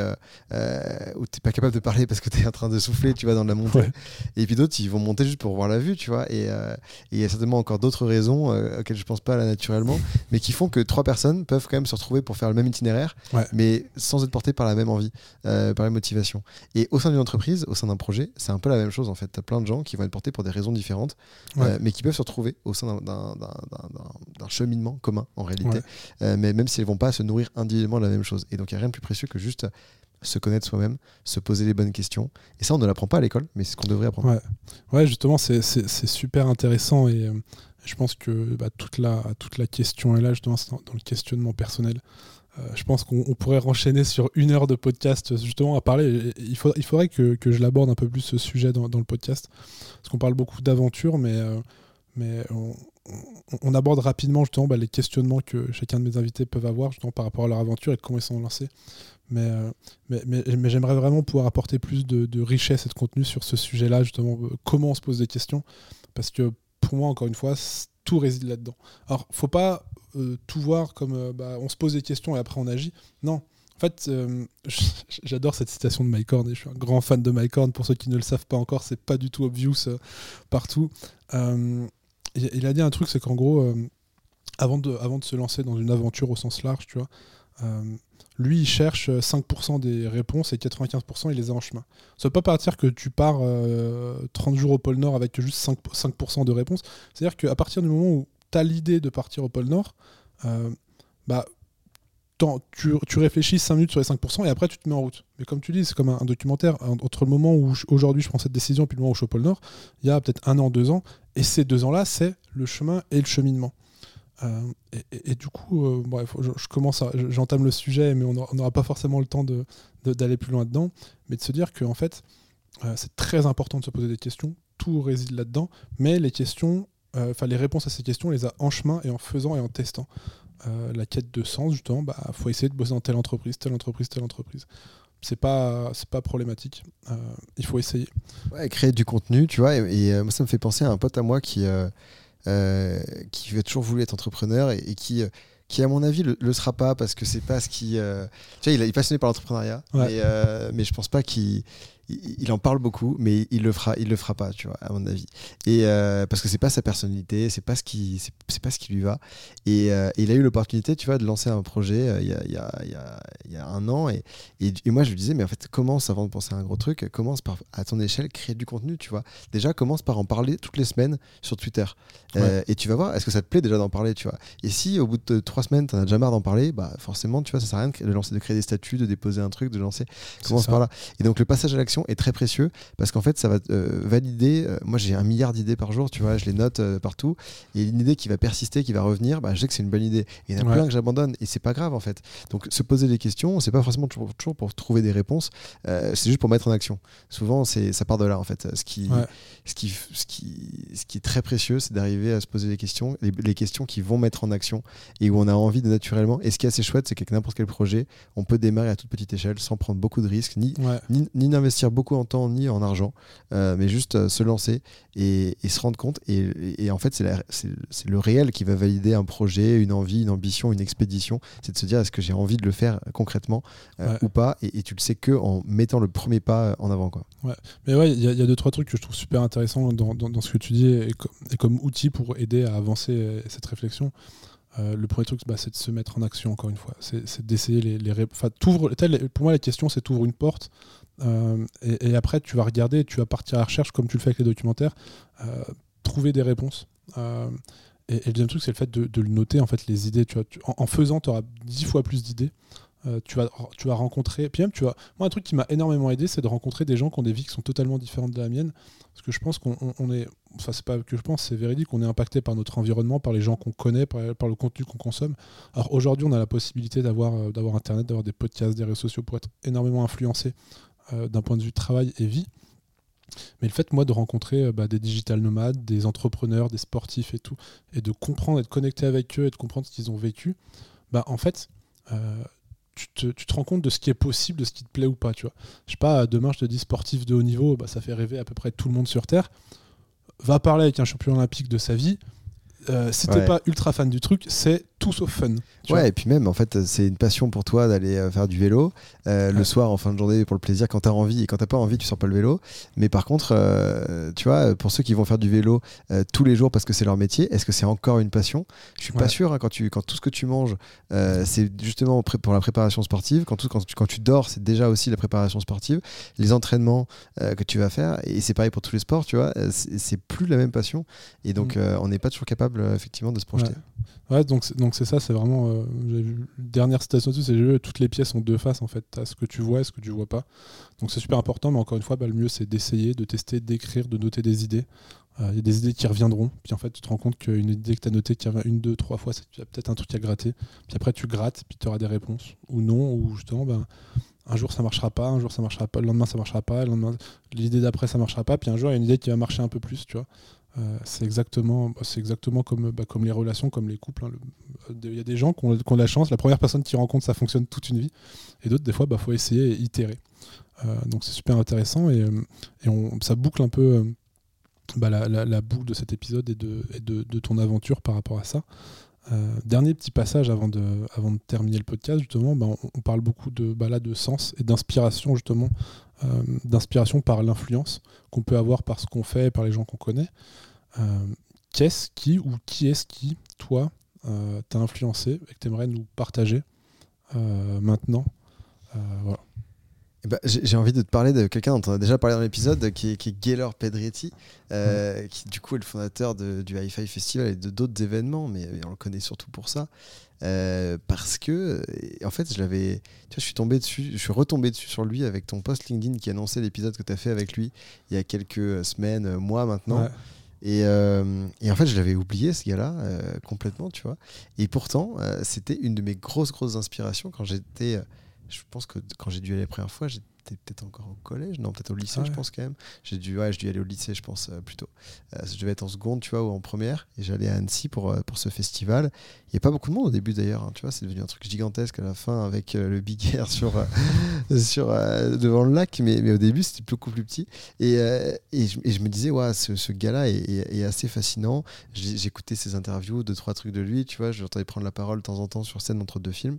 euh, pas capable de parler parce que tu es en train de souffler, tu vois, dans la montée. Et puis d'autres, ils vont monter juste pour voir la vue, tu vois. Et il y a certainement encore d'autres raisons auxquelles je pense pas là naturellement, mais qui font que trois personnes peuvent quand même se retrouver pour faire le même itinéraire, mais sans être portées par la même envie, par la motivation. Et au sein d'une entreprise, au sein d'un projet, c'est un peu la même chose en fait. Tu as plein de gens qui vont être portés pour des raisons différentes, euh, mais qui peuvent se retrouver au sein d'un cheminement commun en réalité, euh, mais même s'ils ne vont pas se nourrir individuellement de la même chose. Et donc il n'y a rien de plus précieux que juste se connaître soi-même, se poser les bonnes questions. Et ça, on ne l'apprend pas à l'école, mais c'est ce qu'on devrait apprendre. Ouais, ouais justement, c'est super intéressant et euh, je pense que bah, toute, la, toute la question est là, justement, dans le questionnement personnel. Euh, je pense qu'on pourrait renchaîner sur une heure de podcast justement à parler. Il, faudrait que, je l'aborde un peu plus ce sujet dans, le podcast. Parce qu'on parle beaucoup d'aventure, mais, euh, on, aborde rapidement justement bah, les questionnements que chacun de mes invités peuvent avoir justement par rapport à leur aventure et de comment ils sont lancés. Mais, euh, mais, j'aimerais vraiment pouvoir apporter plus de, richesse et de contenu sur ce sujet-là, justement, comment on se pose des questions. Parce que pour moi, encore une fois, tout réside là-dedans. Alors, faut pas euh, tout voir comme euh, bah, on se pose des questions et après on agit. Non. En fait, euh, j'adore cette citation de Mike Horn et je suis un grand fan de Mike Horn. Pour ceux qui ne le savent pas encore, c'est pas du tout obvious partout. il a dit un truc, c'est qu'en gros, avant, de, avant de se lancer dans une aventure au sens large, tu vois, lui, il cherche 5% des réponses et 95% il les a en chemin. Ça ne veut pas partir que tu pars 30 jours au pôle Nord avec juste 5%, de réponses. C'est-à-dire qu'à partir du moment où tu as l'idée de partir au pôle Nord, bah, tu, tu, réfléchis 5 minutes sur les 5% et après tu te mets en route. Mais comme tu dis, c'est comme un, documentaire. Entre le moment où aujourd'hui je prends cette décision et puis le moment où je suis au pôle Nord, il y a peut-être un an, deux ans. Et ces deux ans-là, c'est le chemin et le cheminement. Euh, et, du coup, euh, bref, je, commence j'entame le sujet, mais on n'aura pas forcément le temps d'aller de, plus loin dedans. Mais de se dire qu'en fait, euh, c'est très important de se poser des questions. Tout réside là-dedans. Mais les questions, enfin les réponses à ces questions, on les a en chemin et en faisant et en testant. La quête de sens, justement, bah faut essayer de bosser dans telle entreprise, telle entreprise, telle entreprise. C'est pas, c'est pas problématique. Il faut essayer. Ouais, créer du contenu, tu vois. Et, moi, ça me fait penser à un pote à moi qui, qui a toujours voulu être entrepreneur et, qui qui à mon avis le, le sera pas parce que c'est pas ce qui tu vois il est passionné par l'entrepreneuriat mais, mais je pense pas qu'il il, en parle beaucoup, mais il le fera, il le fera pas, tu vois, à mon avis. Et euh, parce que c'est pas sa personnalité, c'est pas ce qui, c'est pas ce qui lui va. Et euh, il a eu l'opportunité, tu vois, de lancer un projet euh, il, y a, y a, y, y, a, un an. Et, et, moi, je lui disais, mais en fait, commence avant de penser à un gros truc, commence par, à ton échelle, créer du contenu, tu vois. Déjà, commence par en parler toutes les semaines sur Twitter. et tu vas voir, est-ce que ça te plaît déjà d'en parler, tu vois. Et si au bout de trois semaines, tu en as déjà marre d'en parler, bah forcément, tu vois, ça sert à rien de lancer, de créer des statuts, de déposer un truc, de lancer. Commence par là. Et donc le passage à l'action est très précieux parce qu'en fait, ça va euh, valider. Euh, moi, j'ai un milliard d'idées par jour, tu vois, je les note euh, partout. Et une idée qui va persister, qui va revenir, bah, je sais que c'est une bonne idée. Et il y en a plein que j'abandonne et c'est pas grave en fait. Donc, se poser des questions, c'est pas forcément toujours, pour trouver des réponses, c'est juste pour mettre en action. Souvent, c'est ça part de là en fait. Ce qui, ce qui, ce qui, ce qui est très précieux, c'est d'arriver à se poser des questions, les, questions qui vont mettre en action et où on a envie de naturellement. Et ce qui est assez chouette, c'est qu'avec n'importe quel projet, on peut démarrer à toute petite échelle sans prendre beaucoup de risques, ni, ni, ni d'investir beaucoup en temps ni en argent, euh, mais juste euh, se lancer et, se rendre compte. Et, en fait, c'est le réel qui va valider un projet, une envie, une ambition, une expédition. C'est de se dire est-ce que j'ai envie de le faire concrètement euh, ou pas? Et, tu le sais que en mettant le premier pas en avant. Quoi. Ouais. Mais ouais, il y, a deux, trois trucs que je trouve super intéressants dans, dans, ce que tu dis et, comme outil pour aider à avancer cette réflexion. Le premier truc, bah, c'est de se mettre en action, encore une fois. C'est d'essayer les, les, Pour moi, la question, c'est t'ouvres une porte, euh, et, après, tu vas regarder, tu vas partir à la recherche, comme tu le fais avec les documentaires, euh, trouver des réponses. Euh, et, le deuxième truc, c'est le fait de, noter, en fait, les idées. Vois, en, faisant, tu auras dix fois plus d'idées. Tu, vas, tu vas rencontrer. Puis même, tu vois, moi, un truc qui m'a énormément aidé, c'est de rencontrer des gens qui ont des vies qui sont totalement différentes de la mienne. Parce que je pense qu'on est. Enfin, c'est pas que je pense, c'est véridique. On est impacté par notre environnement, par les gens qu'on connaît, par, le contenu qu'on consomme. Alors aujourd'hui, on a la possibilité d'avoir d'avoir Internet, d'avoir des podcasts, des réseaux sociaux pour être énormément influencé euh, d'un point de vue travail et vie. Mais le fait, moi, de rencontrer euh, bah, des digital nomades, des entrepreneurs, des sportifs et tout, et de comprendre, être connecté avec eux et de comprendre ce qu'ils ont vécu, bah, en fait, euh, tu, te, rends compte de ce qui est possible, de ce qui te plaît ou pas. Tu vois. Je sais pas, demain, je te dis sportif de haut niveau, bah, ça fait rêver à peu près tout le monde sur Terre. Va parler avec un champion olympique de sa vie. Si t'es pas ultra fan du truc, c'est tout sauf fun. Ouais, et puis même, en fait, c'est une passion pour toi d'aller euh, faire du vélo euh, le soir en fin de journée pour le plaisir quand t'as envie et quand t'as pas envie, tu sors pas le vélo. Mais par contre, euh, tu vois, pour ceux qui vont faire du vélo tous les jours parce que c'est leur métier, est-ce que c'est encore une passion? Je suis pas sûr. Hein, quand, tu, quand tout ce que tu manges, c'est justement pour la préparation sportive. Quand, tout, quand, tu, quand tu dors, c'est déjà aussi la préparation sportive. Les entraînements que tu vas faire, et c'est pareil pour tous les sports, tu vois, c'est plus la même passion. Et donc, mm. on n'est pas toujours capable, effectivement, de se projeter. Ouais, donc, c'est ça, c'est vraiment. Euh, dernière citation dessus, c'est toutes les pièces ont deux faces en fait. As ce que tu vois et ce que tu vois pas. Donc c'est super important, mais encore une fois, bah, le mieux c'est d'essayer, de tester, d'écrire, de noter des idées. Euh, il y a des idées qui reviendront, puis en fait tu te rends compte qu'une idée que tu as notée qui revient une, deux, trois fois, a peut-être un truc à gratter. Puis après tu grattes, puis tu auras des réponses. Ou non, ou justement, ben, un jour ça marchera pas, un jour ça marchera pas, le lendemain ça marchera pas, l'idée d'après ça marchera pas, puis un jour il y a une idée qui va marcher un peu plus, tu vois. Euh, c'est exactement, bah, c'est exactement comme, bah, comme les relations, comme les couples. Hein. Il y a des gens qui ont, la chance, la première personne qui rencontre, ça fonctionne toute une vie. Et d'autres, des fois, il bah, faut essayer et itérer. Euh, donc c'est super intéressant et, euh, ça boucle un peu la, la, boucle de cet épisode et, de, de, de, ton aventure par rapport à ça. dernier petit passage avant de, avant de terminer le podcast, justement, on, parle beaucoup de, là, de sens et d'inspiration, justement, d'inspiration par l'influence qu'on peut avoir par ce qu'on fait, par les gens qu'on connaît. Euh, qu'est-ce qui ou qui est-ce qui, toi, euh, t'a influencé et que tu aimerais nous partager maintenant? Eh ben, j'ai envie de te parler de quelqu'un dont on a déjà parlé dans l'épisode, qui, qui, est Gaylor Pedretti, euh, qui du coup est le fondateur du Hi-Fi Festival et de d'autres événements, mais on le connaît surtout pour ça. Euh, parce que, en fait, je l'avais. Tu vois, je suis tombé dessus, je suis retombé dessus sur lui avec ton post LinkedIn qui annonçait l'épisode que tu as fait avec lui il y a quelques semaines, mois maintenant. Et, euh, et, en fait, je l'avais oublié, ce gars-là, complètement, tu vois. Et pourtant, c'était une de mes grosses, grosses inspirations quand j'étais je pense que quand j'ai dû aller la première fois, j'étais peut-être encore au collège, non, peut-être au lycée, je pense quand même. J'ai dû, ouais, dû aller au lycée, je pense euh, plutôt. Euh, je devais être en seconde, tu vois, ou en première, et j'allais à Annecy pour, euh, pour ce festival. Il n'y a pas beaucoup de monde au début d'ailleurs, hein, tu vois, c'est devenu un truc gigantesque à la fin avec le Big Air sur, sur, devant le lac, mais, mais au début c'était beaucoup plus petit. Et, et, je, et je, me disais, ouais, ce, ce gars-là est, est, assez fascinant. J'écoutais ses interviews, deux, trois trucs de lui, tu vois, j'entendais prendre la parole de temps en temps sur scène entre deux films.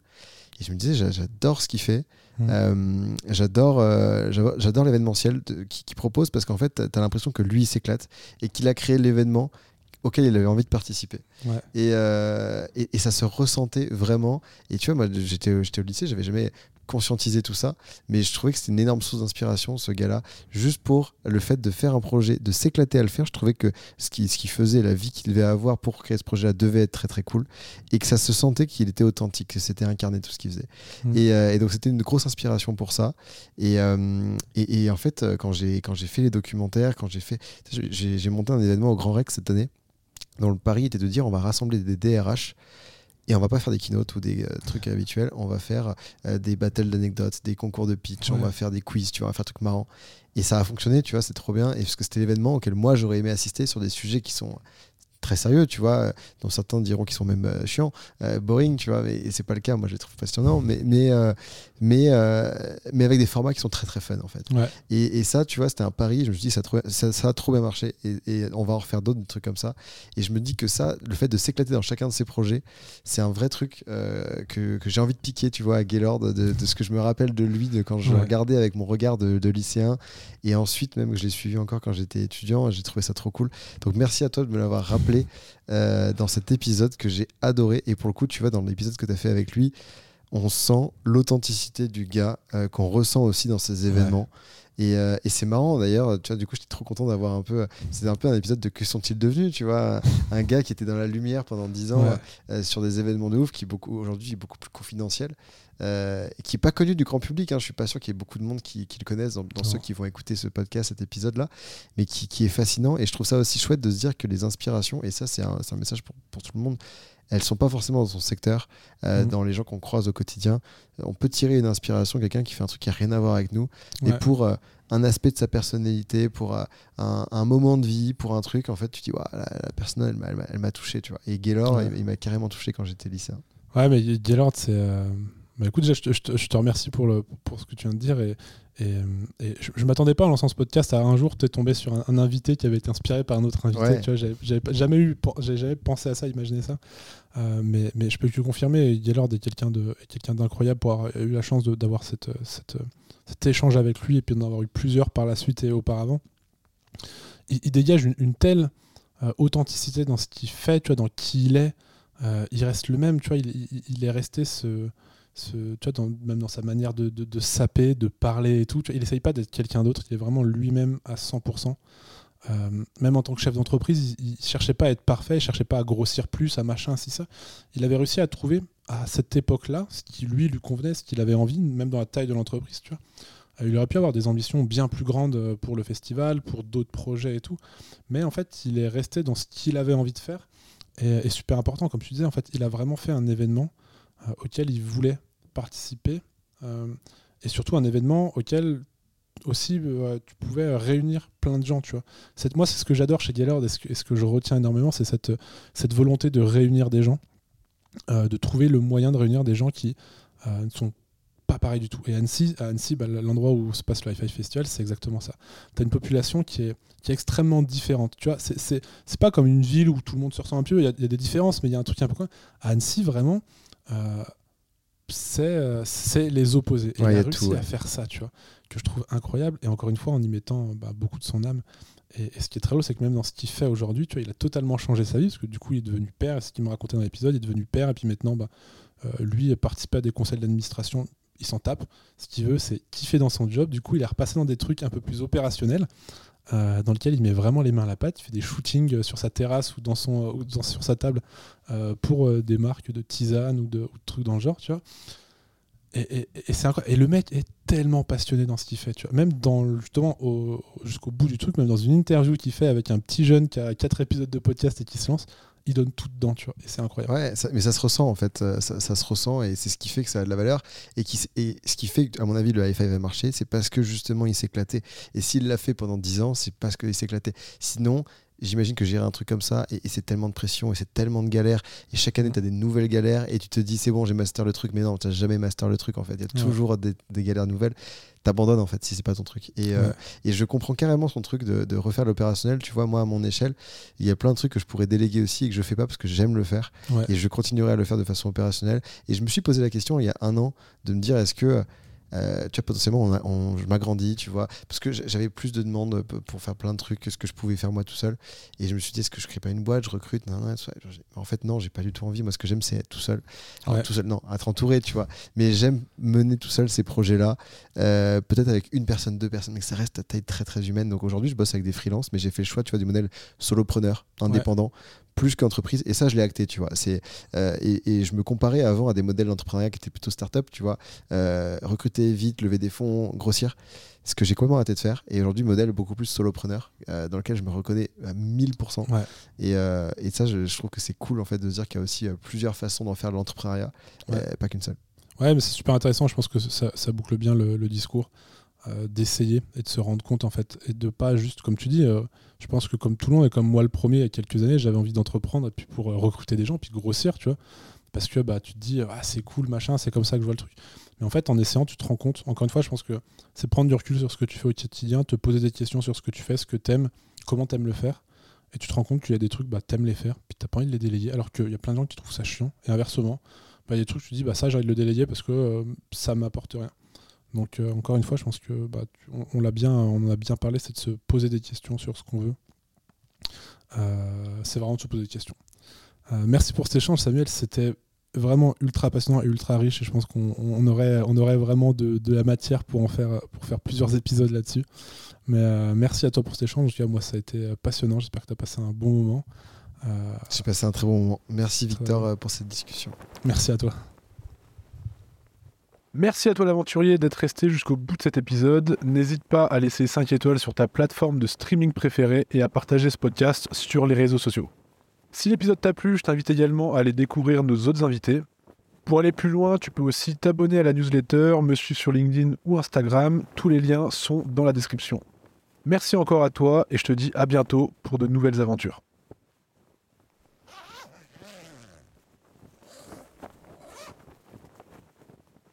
Et je me disais, j'adore ce qu'il fait. Mmh. Euh, j'adore euh, j'adore l'événementiel qu'il propose parce qu'en fait, tu as l'impression que lui, il s'éclate et qu'il a créé l'événement auquel il avait envie de participer. Euh, et, et, ça se ressentait vraiment. Et tu vois, moi, j'étais au lycée, j'avais jamais conscientiser tout ça. Mais je trouvais que c'était une énorme source d'inspiration, ce gars-là, juste pour le fait de faire un projet, de s'éclater à le faire. Je trouvais que ce qu'il ce qui faisait, la vie qu'il devait avoir pour créer ce projet-là devait être très très cool et que ça se sentait qu'il était authentique, que c'était incarné tout ce qu'il faisait. Mmh. Euh, et, donc c'était une grosse inspiration pour ça. Et, euh, et, en fait, quand j'ai fait les documentaires, quand j'ai fait. J'ai monté un événement au Grand Rex cette année dont le pari était de dire on va rassembler des DRH et on va pas faire des keynotes ou des euh, trucs habituels, on va faire euh, des battles d'anecdotes, des concours de pitch, on va faire des quiz, tu vois, on va faire des trucs marrants. Et ça a fonctionné, tu vois, c'est trop bien. Et parce que c'était l'événement auquel moi j'aurais aimé assister sur des sujets qui sont très sérieux, tu vois, dont certains diront qu'ils sont même euh, chiants, boring, tu vois, et c'est pas le cas, moi je les trouve passionnants, mais, mais, mais, euh, mais avec des formats qui sont très très fun en fait. Et, et, ça, tu vois, c'était un pari. Je me suis dit, ça, ça, ça a trop bien marché et, et, on va en refaire d'autres trucs comme ça. Et je me dis que ça, le fait de s'éclater dans chacun de ces projets, c'est un vrai truc euh, que, que j'ai envie de piquer, tu vois, à Gaylord, de, de, ce que je me rappelle de lui, de quand je le regardais avec mon regard de, de, lycéen. Et ensuite, même, je l'ai suivi encore quand j'étais étudiant. J'ai trouvé ça trop cool. Donc merci à toi de me l'avoir rappelé euh, dans cet épisode que j'ai adoré. Et pour le coup, tu vois, dans l'épisode que tu as fait avec lui, on sent l'authenticité du gars euh, qu'on ressent aussi dans ces événements. Euh, et, c'est marrant d'ailleurs, tu vois, du coup, j'étais trop content d'avoir un peu. C'était un peu un épisode de Que sont-ils devenus, tu vois? Un gars qui était dans la lumière pendant 10 ans euh, sur des événements de ouf, qui beaucoup aujourd'hui est beaucoup plus confidentiel, et qui n'est pas connu du grand public. Hein, je suis pas sûr qu'il y ait beaucoup de monde qui, le connaissent dans, ceux qui vont écouter ce podcast, cet épisode-là, mais qui, est fascinant. Et je trouve ça aussi chouette de se dire que les inspirations, et ça, c'est un, message pour, pour tout le monde, elles sont pas forcément dans son secteur, euh, mhm. dans les gens qu'on croise au quotidien. On peut tirer une inspiration, quelqu'un qui fait un truc qui a rien à voir avec nous, et pour euh, un aspect de sa personnalité, pour euh, un, moment de vie, pour un truc, en fait, tu dis, la, personne, elle, m'a touché, tu vois. Et Gaylord, il, m'a carrément touché quand j'étais lycéen. Ouais, mais Gaylord, c'est. Bah, écoute, je, je, te remercie pour, le, pour ce que tu viens de dire et, et, je, ne m'attendais pas en lançant ce podcast à un jour te tomber sur un, invité qui avait été inspiré par un autre invité. Tu vois, j'avais jamais eu, jamais pensé à ça, imaginé ça. Euh, mais, mais, je peux te confirmer, Gaylord est quelqu'un de, quelqu'un d'incroyable pour avoir eu la chance d'avoir cette, cette, cet échange avec lui et puis d'en avoir eu plusieurs par la suite et auparavant. Il, dégage une, telle euh, authenticité dans ce qu'il fait, tu vois, dans qui il est. Euh, il reste le même, tu vois, il, il est resté ce vois, même dans sa manière de, saper, de parler et tout. il essaye pas d'être quelqu'un d'autre, il est vraiment lui-même à 100%. Euh, même en tant que chef d'entreprise, il, ne cherchait pas à être parfait, il cherchait pas à grossir plus, à machin, si ça. Il avait réussi à trouver à cette époque-là ce qui lui lui convenait, ce qu'il avait envie, même dans la taille de l'entreprise. Euh, il aurait pu avoir des ambitions bien plus grandes euh, pour le festival, pour d'autres projets et tout. Mais en fait, il est resté dans ce qu'il avait envie de faire. Et, et, super important, comme tu disais, en fait, il a vraiment fait un événement auquel il voulait participer euh, et surtout un événement auquel aussi euh, tu pouvais réunir plein de gens tu vois. Moi c'est ce que j'adore chez Gaylord et ce, que, je retiens énormément c'est cette, cette volonté de réunir des gens euh, de trouver le moyen de réunir des gens qui ne sont pas pareils du tout. Et Annecy, à Annecy bah, l'endroit où se passe le Hi-Fi Festival c'est exactement ça. Tu as une population qui est, qui est extrêmement différente. Tu vois c'est pas comme une ville où tout le monde se ressemble un peu il y, a des différences mais il y a un truc un peu à Annecy vraiment c'est les opposés. Et il a réussi à faire ça, tu vois, que je trouve incroyable. Et encore une fois, en y mettant bah, beaucoup de son âme. Et, ce qui est très drôle, c'est que même dans ce qu'il fait aujourd'hui, tu vois, il a totalement changé sa vie, parce que du coup, il est devenu père. Ce qu'il me racontait dans l'épisode, il est devenu père. Et puis maintenant, bah, lui participer à des conseils d'administration, il s'en tape. Ce qu'il veut, c'est kiffer dans son job. Du coup, il est repassé dans des trucs un peu plus opérationnels. Dans lequel il met vraiment les mains à la pâte. Il fait des shootings sur sa terrasse ou, dans son, ou sur sa table pour des marques de tisane ou de, trucs dans le genre, tu vois. Et, et, le mec est tellement passionné dans ce qu'il fait, tu vois. Même dans, justement, jusqu'au bout du truc, même dans une interview qu'il fait avec un petit jeune qui a quatre épisodes de podcast et qui se lance, il donne tout dedans, tu vois. C'est incroyable. Ouais, mais ça se ressent, en fait. Ça, se ressent et c'est ce qui fait que ça a de la valeur. Et, qui, ce qui fait à mon avis, le high five a marché, c'est parce que justement, il s'éclatait. Et s'il l'a fait pendant 10 ans, c'est parce qu'il s'éclatait. Sinon, j'imagine que gérer un truc comme ça, et, c'est tellement de pression, et c'est tellement de galères, et chaque année, tu as des nouvelles galères, et tu te dis, c'est bon, j'ai master le truc, mais non, tu jamais master le truc, en fait. Il y a toujours des, galères nouvelles. T'abandonnes, en fait, si c'est pas ton truc. Et, euh, et, je comprends carrément son truc de, de refaire l'opérationnel. Tu vois, moi, à mon échelle, il y a plein de trucs que je pourrais déléguer aussi et que je fais pas parce que j'aime le faire. Et je continuerai à le faire de façon opérationnelle. Et je me suis posé la question, il y a un an, de me dire, est-ce que euh, tu vois, potentiellement, on, je m'agrandis, tu vois, parce que j'avais plus de demandes pour faire plein de trucs que ce que je pouvais faire moi tout seul. Et je me suis dit, est-ce que je crée pas une boîte, je recrute En fait, non, j'ai pas du tout envie. Moi, ce que j'aime, c'est être tout seul. tout seul, non, être entouré, tu vois. Mais j'aime mener tout seul ces projets-là, euh, peut-être avec une personne, deux personnes, mais que ça reste à taille très très humaine. Donc aujourd'hui, je bosse avec des freelances, mais j'ai fait le choix, tu vois, du modèle solopreneur, indépendant plus qu'entreprise. Et ça, je l'ai acté, tu vois. C'est, euh, et, je me comparais avant à des modèles d'entrepreneuriat qui étaient plutôt start-up, tu vois. Euh, vite, lever des fonds, grossir. Ce que j'ai complètement arrêté de faire. Et aujourd'hui, modèle beaucoup plus solopreneur, euh, dans lequel je me reconnais à 1000%. Et, et, ça, je, trouve que c'est cool, en fait, de se dire qu'il y a aussi plusieurs façons d'en faire de l'entrepreneuriat, pas qu'une seule. Ouais, mais c'est super intéressant. Je pense que ça, ça boucle bien le, le discours. d'essayer et de se rendre compte en fait et de pas juste comme tu dis je pense que comme tout le monde et comme moi le premier il y a quelques années, j'avais envie d'entreprendre puis pour euh, recruter des gens puis grossir, tu vois. Parce que bah, tu te dis, ah, c'est cool, machin, c'est comme ça que je vois le truc. Mais en fait, en essayant, tu te rends compte. Encore une fois, je pense que c'est prendre du recul sur ce que tu fais au quotidien, te poser des questions sur ce que tu fais, ce que t'aimes, comment t'aimes le faire. Et tu te rends compte qu'il y a des trucs, bah, t'aimes les faire, puis t'as pas envie de les délayer. Alors qu'il y a plein de gens qui trouvent ça chiant. Et inversement, bah, il y a des trucs, tu te dis, bah, ça, j'ai envie de le délayer parce que euh, ça m'apporte rien. Donc, euh, encore une fois, je pense que bah, on, en a bien parlé, c'est de se poser des questions sur ce qu'on veut euh, c'est vraiment de se poser des questions. Euh, merci pour cet échange, Samuel. C'était vraiment ultra passionnant et ultra riche et je pense qu'on aurait, on aurait vraiment de, la matière pour en faire, pour faire plusieurs épisodes là-dessus. Mais euh, merci à toi pour cet échange. Moi, ça a été passionnant. J'espère que tu as passé un bon moment. J'ai passé un très bon moment. Merci Victor pour cette discussion. Merci à toi. Merci à toi l'aventurier d'être resté jusqu'au bout de cet épisode. N'hésite pas à laisser 5 étoiles sur ta plateforme de streaming préférée et à partager ce podcast sur les réseaux sociaux. Si l'épisode t'a plu, je t'invite également à aller découvrir nos autres invités. Pour aller plus loin, tu peux aussi t'abonner à la newsletter, me suivre sur LinkedIn ou Instagram. Tous les liens sont dans la description. Merci encore à toi et je te dis à bientôt pour de nouvelles aventures.